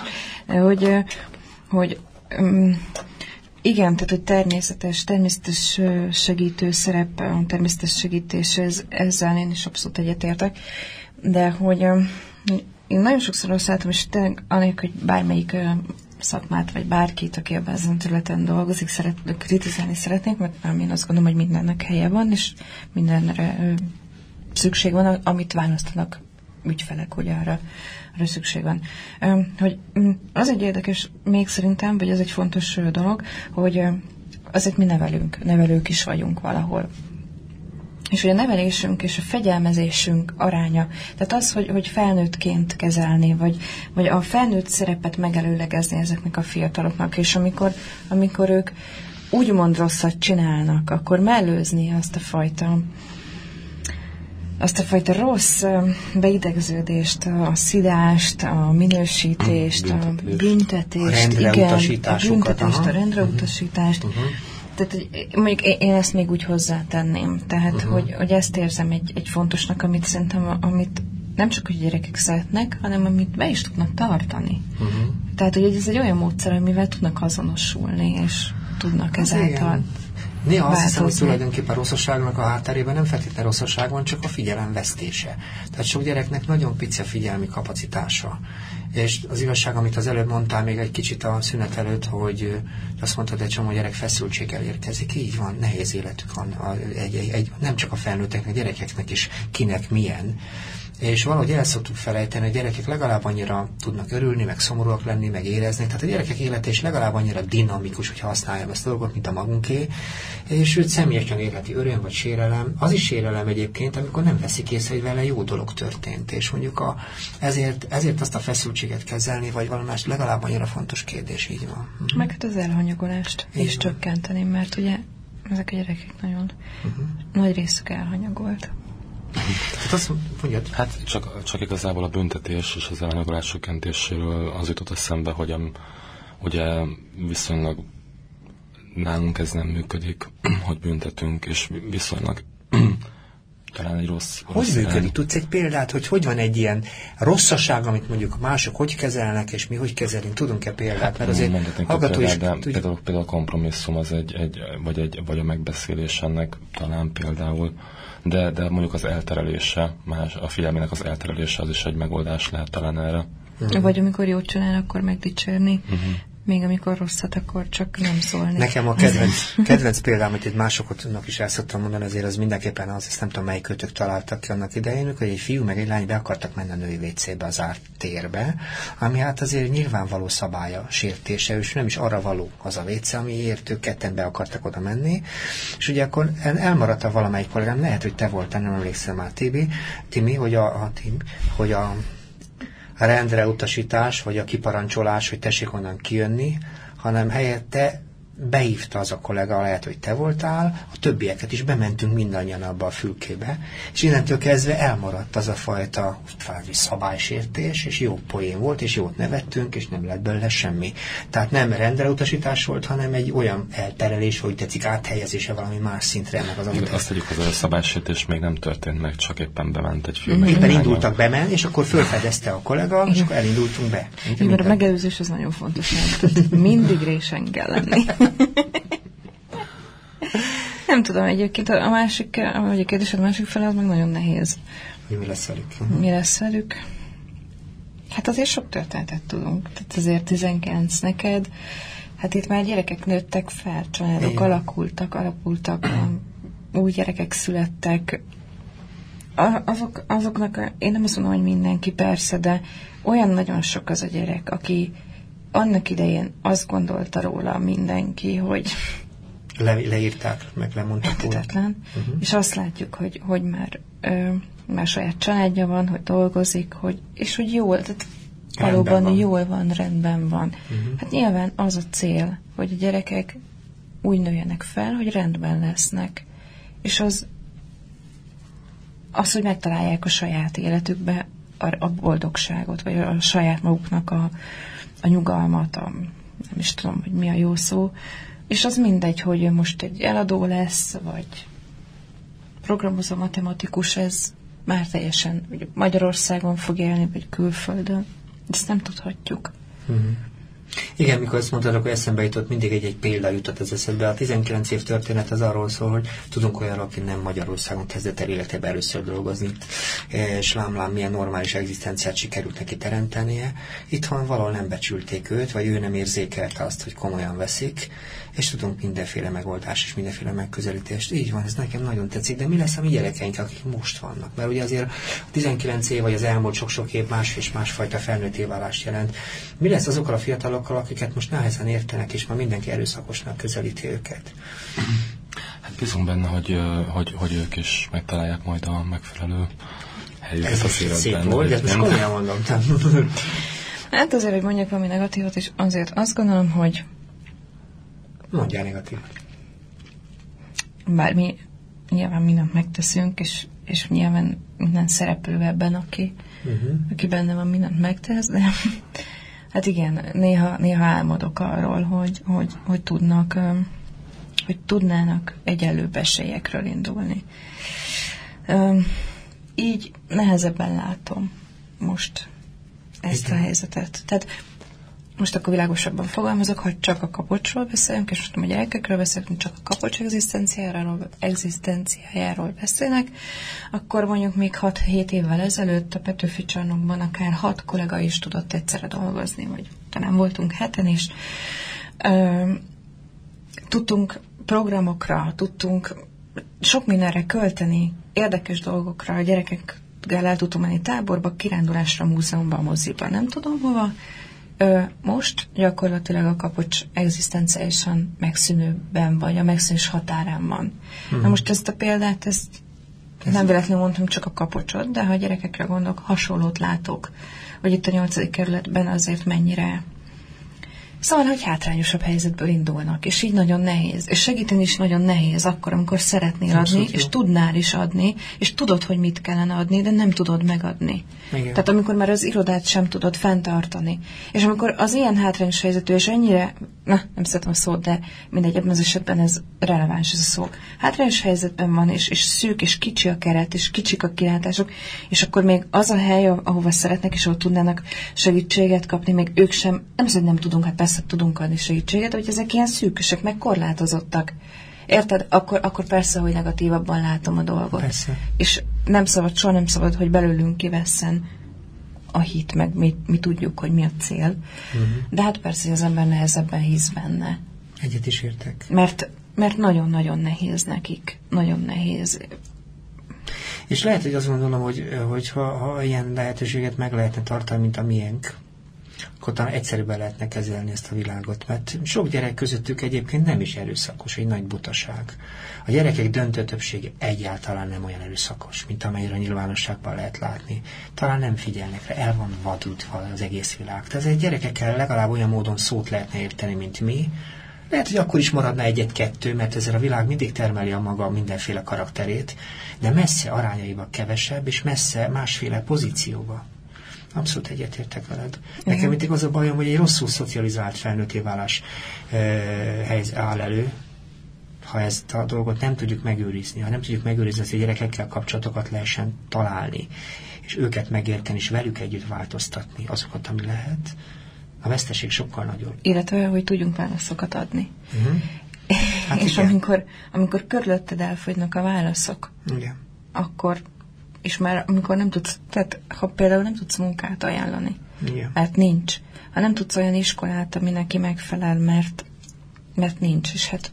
C: Hogy, hogy um, igen, tehát hogy természetes, természetes segítő szerep, a természetes segítés, ez, ezzel én is abszolút egyetértek, de hogy én nagyon sokszor azt látom, és tényleg anélkül, hogy bármelyik szakmát, vagy bárkit, aki ebben ezen területen dolgozik, szeret, kritizálni szeretnék, mert én azt gondolom, hogy mindennek helye van, és mindenre szükség van, amit választanak ügyfelek, hogy arra, arra szükség van. Hogy mm, az egy érdekes még szerintem, vagy az egy fontos dolog, hogy azért mi nevelünk, nevelők is vagyunk valahol. És hogy a nevelésünk és a fegyelmezésünk aránya, tehát az, hogy, hogy felnőttként kezelni, vagy, vagy a felnőtt szerepet megelőlegezni ezeknek a fiataloknak, és amikor, amikor ők úgymond rosszat csinálnak, akkor mellőzni azt a fajta azt a fajta rossz beidegződést, a szidást, a minősítést, a büntetést,
B: a
C: igen, a büntetést, a rendreutasítást. Uh-huh. Tehát mondjuk én ezt még úgy hozzátenném. Tehát, uh-huh. hogy, hogy ezt érzem egy, egy fontosnak, amit szerintem, amit nem csak a gyerekek szeretnek, hanem amit be is tudnak tartani. Uh-huh. Tehát, hogy ez egy olyan módszer, amivel tudnak azonosulni, és tudnak ezáltal. Igen
B: Néha azt hiszem, hogy tulajdonképpen a rosszosságnak a hátterében nem feltétlenül rosszosság van, csak a figyelem vesztése. Tehát sok gyereknek nagyon pici a figyelmi kapacitása. És az igazság, amit az előbb mondtál még egy kicsit a szünet előtt, hogy azt mondtad, egy csomó gyerek feszültséggel érkezik. Így van, nehéz életük van. Egy, egy, egy, nem csak a felnőtteknek, gyerekeknek is kinek milyen és valahogy el szoktuk felejteni, hogy a gyerekek legalább annyira tudnak örülni, meg szomorúak lenni, meg érezni. Tehát a gyerekek élete is legalább annyira dinamikus, hogy használjam ezt a dolgot, mint a magunké, és őt személyesen életi öröm vagy sérelem. Az is sérelem egyébként, amikor nem veszik észre, hogy vele jó dolog történt, és mondjuk a, ezért, ezért azt a feszültséget kezelni, vagy valami más legalább annyira fontos kérdés, így van.
C: Mhm. Meg hát az elhanyagolást így is van. csökkenteni, mert ugye ezek a gyerekek nagyon uh-huh. nagy részük elhanyagolt.
D: Hát azt mondjad. Hát csak, csak igazából a büntetés és az elanyagolás csökkentéséről az jutott eszembe, hogy a, ugye viszonylag nálunk ez nem működik, *clears throat* hogy büntetünk, és viszonylag *clears throat* talán egy rossz...
B: Hogy
D: rossz
B: működik?
D: irány.
B: Tudsz egy példát, hogy hogy van egy ilyen rosszaság, amit mondjuk mások hogy kezelnek, és mi hogy kezelünk? Tudunk-e példát? Mert azért hallgató
D: több
B: is...
D: példát, de
B: tudj-
D: például, például a kompromisszum az egy, egy, vagy, egy, vagy a megbeszélés ennek talán például, de, de mondjuk az elterelése, más, a figyelmének az elterelése az is egy megoldás lehet talán erre.
C: Uh-huh. Vagy amikor jót csinál, akkor megdicsérni. Uh-huh. Még amikor rosszat, akkor csak nem szólni.
B: Nekem a kedvenc, kedvenc példám, hogy egy másoknak is el szoktam mondani, azért az mindenképpen az, ezt nem tudom, melyik kötök találtak ki annak idején, hogy egy fiú meg egy lány be akartak menni a női WC-be az árt térbe, ami hát azért nyilvánvaló szabálya sértése, és nem is arra való az a WC, amiért ők ketten be akartak oda menni, és ugye akkor el- elmaradt a valamelyik kollégám, lehet, hogy te voltál, nem emlékszem már, Tibi, Timi, hogy a, a, Tim, hogy a rendre utasítás, vagy a kiparancsolás, hogy tessék onnan kijönni, hanem helyette beívta az a kollega, lehet, hogy te voltál, a többieket is bementünk mindannyian abba a fülkébe, és innentől kezdve elmaradt az a fajta kvázi szabálysértés, és jó poén volt, és jót nevettünk, és nem lett belőle semmi. Tehát nem rendeleutasítás volt, hanem egy olyan elterelés, hogy tetszik áthelyezése valami más szintre ennek az adott
D: azt tegyük hozzá, hogy a szabálysértés még nem történt meg, csak éppen bement egy film.
B: Mhm. Éppen indultak be, men, és akkor fölfedezte a kollega, és akkor elindultunk be.
C: Mert a megelőzés az nagyon fontos. Nem? Tehát mindig résen kell lenni. Nem tudom, egyébként a másik, vagy a kérdésed másik fele az meg nagyon nehéz.
B: Hogy mi lesz velük?
C: Mi lesz velük? Hát azért sok történetet tudunk. Tehát azért 19 neked, hát itt már gyerekek nőttek fel, családok
B: Igen.
C: alakultak, alakultak, új gyerekek születtek. A, azok, azoknak, én nem azt mondom, hogy mindenki persze, de olyan nagyon sok az a gyerek, aki annak idején azt gondolta róla mindenki, hogy
B: Le, leírták, meg lemondták róla.
C: uh-huh. és azt látjuk, hogy, hogy már, ö, már saját családja van, hogy dolgozik, hogy, és hogy jól, tehát
B: Rendben
C: valóban
B: van.
C: jól van, rendben van. Uh-huh. Hát nyilván az a cél, hogy a gyerekek úgy nőjenek fel, hogy rendben lesznek. És az, az hogy megtalálják a saját életükbe a, a boldogságot, vagy a saját maguknak a, a nyugalmat, a, nem is tudom, hogy mi a jó szó, és az mindegy, hogy most egy eladó lesz, vagy programozó matematikus, ez már teljesen Magyarországon fog élni, vagy külföldön. Ezt nem tudhatjuk.
B: Igen, mikor ezt mondtad, akkor eszembe jutott, mindig egy-egy példa jutott az eszedbe. A 19 év történet az arról szól, hogy tudunk olyan, aki nem Magyarországon kezdett el életében először dolgozni, és lámlám milyen normális egzisztenciát sikerült neki teremtenie. Itthon valahol nem becsülték őt, vagy ő nem érzékelte azt, hogy komolyan veszik, és tudunk mindenféle megoldás és mindenféle megközelítést. Így van, ez nekem nagyon tetszik, de mi lesz a mi gyerekeink, akik most vannak? Mert ugye azért a 19 év, vagy az elmúlt sok-sok év más és másfajta felnőtté válást jelent. Mi lesz azokkal a fiatalokkal, akiket most nehezen értenek, és már mindenki erőszakosnak közelíti őket?
D: Hát bízunk benne, hogy, hogy, hogy ők is megtalálják majd a megfelelő helyüket
B: Ez
D: életben.
B: szép volt, de ezt most komolyan mondom.
C: Hát azért, hogy mondjak valami negatívot, és azért azt gondolom, hogy
B: Mondjál negatív.
C: bár mi nyilván mindent megteszünk, és, és nyilván minden szereplő ebben, aki,
B: Uh-huh.
C: aki benne van, mindent megtesz, de hát igen, néha, néha álmodok arról, hogy, hogy, hogy tudnak, hogy tudnának egyenlőbb esélyekről indulni. Így nehezebben látom most ezt a helyzetet. Tehát most akkor világosabban fogalmazok, ha csak a kapocsról beszélünk, és most a gyerekekről beszélünk, csak a kapocs egzisztenciájáról, egzisztenciájáról beszélnek, akkor mondjuk még 6-7 évvel ezelőtt a Petőfi csarnokban akár hat kollega is tudott egyszerre dolgozni, vagy talán voltunk heten is. Tudtunk programokra, tudtunk sok mindenre költeni, érdekes dolgokra, a gyerekekkel el tudtunk menni táborba, kirándulásra, múzeumba, moziba, nem tudom hova. Most gyakorlatilag a kapocs egzisztenciálisan megszűnőben vagy, a megszűnés határán van. Hmm. Na most ezt a példát, ezt nem véletlenül mondtam csak a kapocsot, de ha a gyerekekre gondolok, hasonlót látok, hogy itt a nyolcadik kerületben azért mennyire Szóval, hogy hátrányosabb helyzetből indulnak, és így nagyon nehéz. És segíteni is nagyon nehéz akkor, amikor szeretnél
B: Abszolút
C: adni,
B: jó.
C: és tudnál is adni, és tudod, hogy mit kellene adni, de nem tudod megadni.
B: Igen.
C: Tehát amikor már az irodát sem tudod fenntartani. És amikor az ilyen hátrányos helyzetű, és ennyire, na, nem szeretem a szót, de mindegy, ebben az esetben ez releváns ez a szó. Hátrányos helyzetben van, és, és szűk, és kicsi a keret, és kicsik a kilátások, és akkor még az a hely, ahova szeretnek, és ahol tudnának segítséget kapni, még ők sem, nem nem tudunk, hát persze tudunk adni segítséget, hogy ezek ilyen szűkösek, meg korlátozottak. Érted? Akkor, akkor persze, hogy negatívabban látom a dolgot.
B: Persze.
C: És nem szabad, soha nem szabad, hogy belőlünk kivesszen a hit, meg mi, mi tudjuk, hogy mi a cél. Uh-huh. De hát persze, hogy az ember nehezebben hisz benne.
B: Egyet is értek.
C: Mert, mert nagyon-nagyon nehéz nekik. Nagyon nehéz.
B: És lehet, hogy azt gondolom, hogy, hogy ha, ha ilyen lehetőséget meg lehetne tartani, mint a miénk, akkor talán egyszerűbben lehetne kezelni ezt a világot, mert sok gyerek közöttük egyébként nem is erőszakos, egy nagy butaság. A gyerekek döntő többsége egyáltalán nem olyan erőszakos, mint amennyire a nyilvánosságban lehet látni. Talán nem figyelnek rá, el van vadultva az egész világ. Tehát egy gyerekekkel legalább olyan módon szót lehetne érteni, mint mi, lehet, hogy akkor is maradna egyet-kettő, mert ezzel a világ mindig termeli a maga mindenféle karakterét, de messze arányaiba kevesebb, és messze másféle pozícióba. Abszolút egyetértek veled. Nekem mindig az a bajom, hogy egy rosszul szocializált felnőtté válás e, helyz áll elő, ha ezt a dolgot nem tudjuk megőrizni, ha nem tudjuk megőrizni, hogy a gyerekekkel kapcsolatokat lehessen találni, és őket megérteni, és velük együtt változtatni azokat, ami lehet, a veszteség sokkal nagyobb.
C: Illetve, hogy tudjunk válaszokat adni.
B: Uh-huh. *laughs*
C: Hát és
B: igen.
C: amikor, amikor körülötted elfogynak a válaszok,
B: Igen.
C: akkor, és már amikor nem tudsz, tehát ha például nem tudsz munkát ajánlani,
B: Igen.
C: mert nincs, ha nem tudsz olyan iskolát, ami neki megfelel, mert, mert nincs, és hát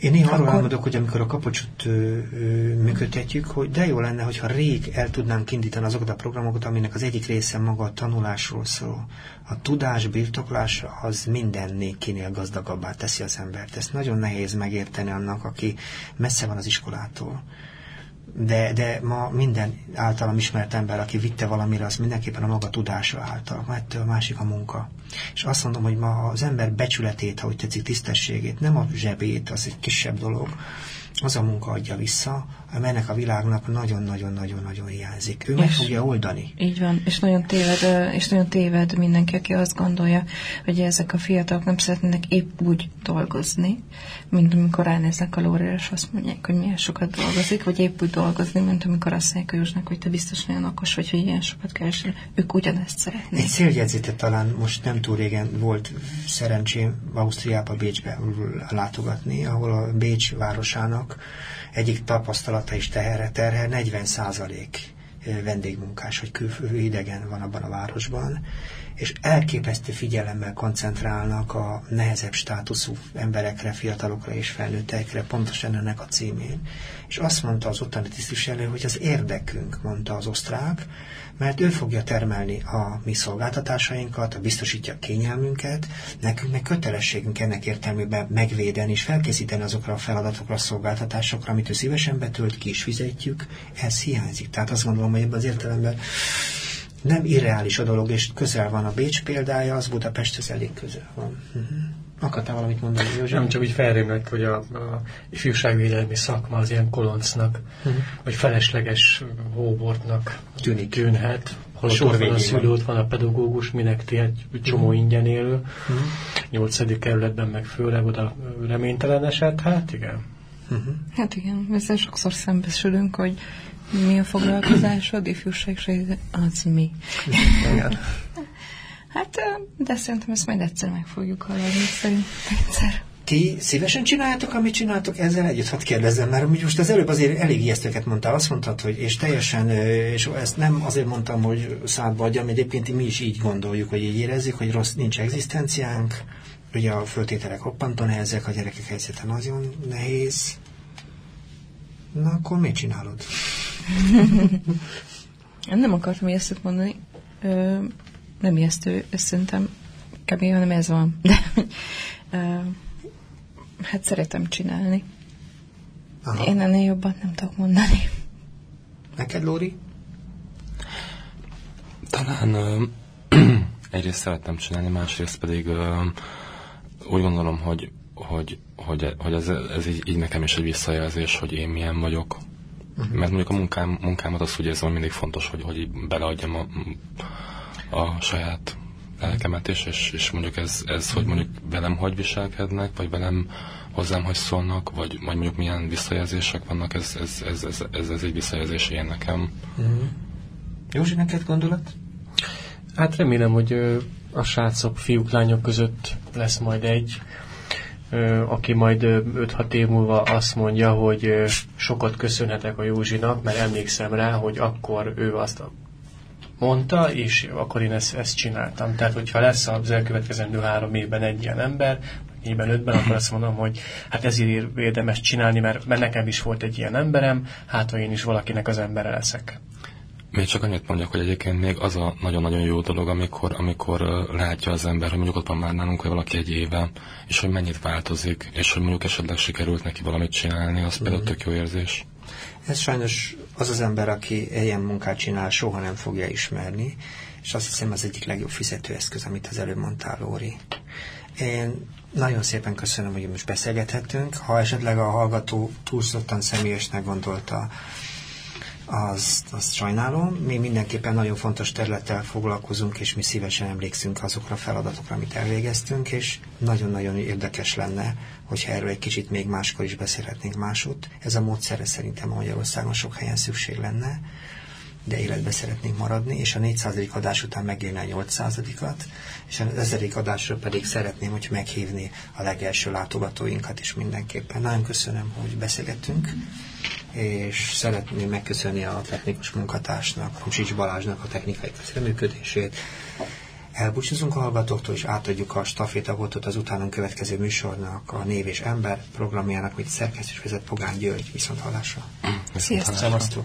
B: Én néha arról
C: Akkor-
B: álmodok, hogy amikor a kapocsot ö, ö, működtetjük, hogy de jó lenne, hogyha rég el tudnánk indítani azokat a programokat, aminek az egyik része maga a tanulásról szól. A tudás birtoklása az mindennékinél gazdagabbá teszi az embert. Ezt nagyon nehéz megérteni annak, aki messze van az iskolától. De, de ma minden általam ismert ember, aki vitte valamire, az mindenképpen a maga tudása által, mert a másik a munka. És azt mondom, hogy ma az ember becsületét, ha úgy tetszik, tisztességét, nem a zsebét, az egy kisebb dolog, az a munka adja vissza, amelynek a világnak nagyon-nagyon-nagyon-nagyon hiányzik. Ő meg
C: És-
B: fogja oldani.
C: Így van, és nagyon téved, és nagyon téved mindenki, aki azt gondolja, hogy ezek a fiatalok nem szeretnének épp úgy dolgozni, mint amikor ránéznek a lórére, és azt mondják, hogy milyen sokat dolgozik, vagy épp úgy dolgozni, mint amikor azt mondják a Józsnak, hogy te biztos nagyon okos vagy, hogy ilyen sokat keresel. Ők ugyanezt szeretnék.
B: Egy széljegyzetet talán most nem túl régen volt szerencsém Ausztriába, Bécsbe látogatni, ahol a Bécs városának egyik tapasztalata és teherre terhe 40 százalék vendégmunkás, vagy külföldi idegen van abban a városban, és elképesztő figyelemmel koncentrálnak a nehezebb státuszú emberekre, fiatalokra és felnőttekre, pontosan ennek a címén. És azt mondta az ottani tisztviselő, hogy az érdekünk, mondta az osztrák, mert ő fogja termelni a mi szolgáltatásainkat, biztosítja a kényelmünket, nekünk meg kötelességünk ennek értelmében megvédeni és felkészíteni azokra a feladatokra, a szolgáltatásokra, amit ő szívesen betölt, ki is fizetjük, ez hiányzik. Tehát azt gondolom, hogy ebben az értelemben nem irreális a dolog, és közel van a Bécs példája, az Budapesthez elég közel van. Uh-huh. Akartál valamit mondani, József?
E: Nem csak úgy felrémlett, hogy a, a ifjúságvédelmi szakma az ilyen koloncnak,
B: Mhm.
E: vagy felesleges hóbortnak
B: Tűnik.
E: tűnhet. Hol
B: A
E: van a szülő, ott van a pedagógus, minek ti egy csomó ingyen élő.
B: Mhm.
E: Nyolcadik kerületben meg főleg oda reménytelen eset, hát igen.
B: Uh-huh.
C: Hát igen, ezzel sokszor szembesülünk, hogy mi a foglalkozásod, ifjúságsegítő, az mi.
B: Igen.
C: Hát, de szerintem ezt majd egyszer meg fogjuk hallani, szerintem egyszer.
B: Ti szívesen csináljátok, amit csináltok ezzel együtt? Hát kérdezzem, mert amúgy most az előbb azért elég ijesztőket mondtál, azt mondtad, hogy és teljesen, és ezt nem azért mondtam, hogy szádba adjam, egyébként mi is így gondoljuk, hogy így érezzük, hogy rossz, nincs egzisztenciánk, ugye a föltételek roppantó nehezek, a gyerekek helyzete nagyon nehéz. Na, akkor miért csinálod?
C: Én nem akartam ijesztőt mondani. Ö, nem ijesztő, ez szerintem kb. hanem ez van. De, ö, hát szeretem csinálni.
B: Aha.
C: Én ennél jobban nem tudok mondani.
B: Neked, Lóri?
D: Talán ö, egyrészt szerettem csinálni, másrészt pedig ö, úgy gondolom, hogy, hogy, hogy, hogy ez, ez így, így nekem is egy visszajelzés, hogy én milyen vagyok. Uh-huh. Mert mondjuk a munkám, munkámat azt úgy érzem, hogy mindig fontos, hogy, hogy beleadjam a, a saját lelkemet is, és, és mondjuk ez, ez, hogy mondjuk velem hogy viselkednek, vagy velem hozzám hogy szólnak, vagy, vagy mondjuk milyen visszajelzések vannak, ez, ez, ez, ez, ez, ez egy visszajelzés én nekem.
B: Mm. Józsi, neked gondolat?
E: Hát remélem, hogy a srácok, fiúk, lányok között lesz majd egy, aki majd 5-6 év múlva azt mondja, hogy sokat köszönhetek a Józsinak, mert emlékszem rá, hogy akkor ő azt mondta, és akkor én ezt, ezt csináltam. Tehát, hogyha lesz az elkövetkezendő három évben egy ilyen ember, négyben, ötben, akkor azt mondom, hogy hát ezért érdemes csinálni, mert, mert nekem is volt egy ilyen emberem, hát ha én is valakinek az embere leszek.
D: Még csak annyit mondjak, hogy egyébként még az a nagyon-nagyon jó dolog, amikor, amikor látja az ember, hogy mondjuk ott van már nálunk, hogy valaki egy éve, és hogy mennyit változik, és hogy mondjuk esetleg sikerült neki valamit csinálni, az például mhm. tök jó érzés.
B: Ez sajnos az az ember, aki ilyen munkát csinál, soha nem fogja ismerni, és azt hiszem az egyik legjobb fizetőeszköz, amit az előbb mondtál, Lóri. Én nagyon szépen köszönöm, hogy most beszélgethettünk. Ha esetleg a hallgató túlszottan személyesnek gondolta, azt, azt sajnálom. Mi mindenképpen nagyon fontos területtel foglalkozunk, és mi szívesen emlékszünk azokra a feladatokra, amit elvégeztünk, és nagyon-nagyon érdekes lenne, hogyha erről egy kicsit még máskor is beszélhetnénk másút. Ez a módszerre szerintem Magyarországon sok helyen szükség lenne, de életbe szeretnénk maradni, és a 400. adás után megélne a 800-at, és az 1000. adásra pedig szeretném, hogy meghívni a legelső látogatóinkat is mindenképpen. Nagyon köszönöm, hogy beszélgettünk és szeretném megköszönni a technikus munkatársnak, Hamsics Balázsnak a technikai közreműködését. Elbúcsúzunk a hallgatóktól, és átadjuk a stafétabotot az utánunk következő műsornak, a Név és Ember programjának, amit szerkesztés vezet Pogány György. Viszont hallásra.
C: Sziasztok!
B: Szevasztok!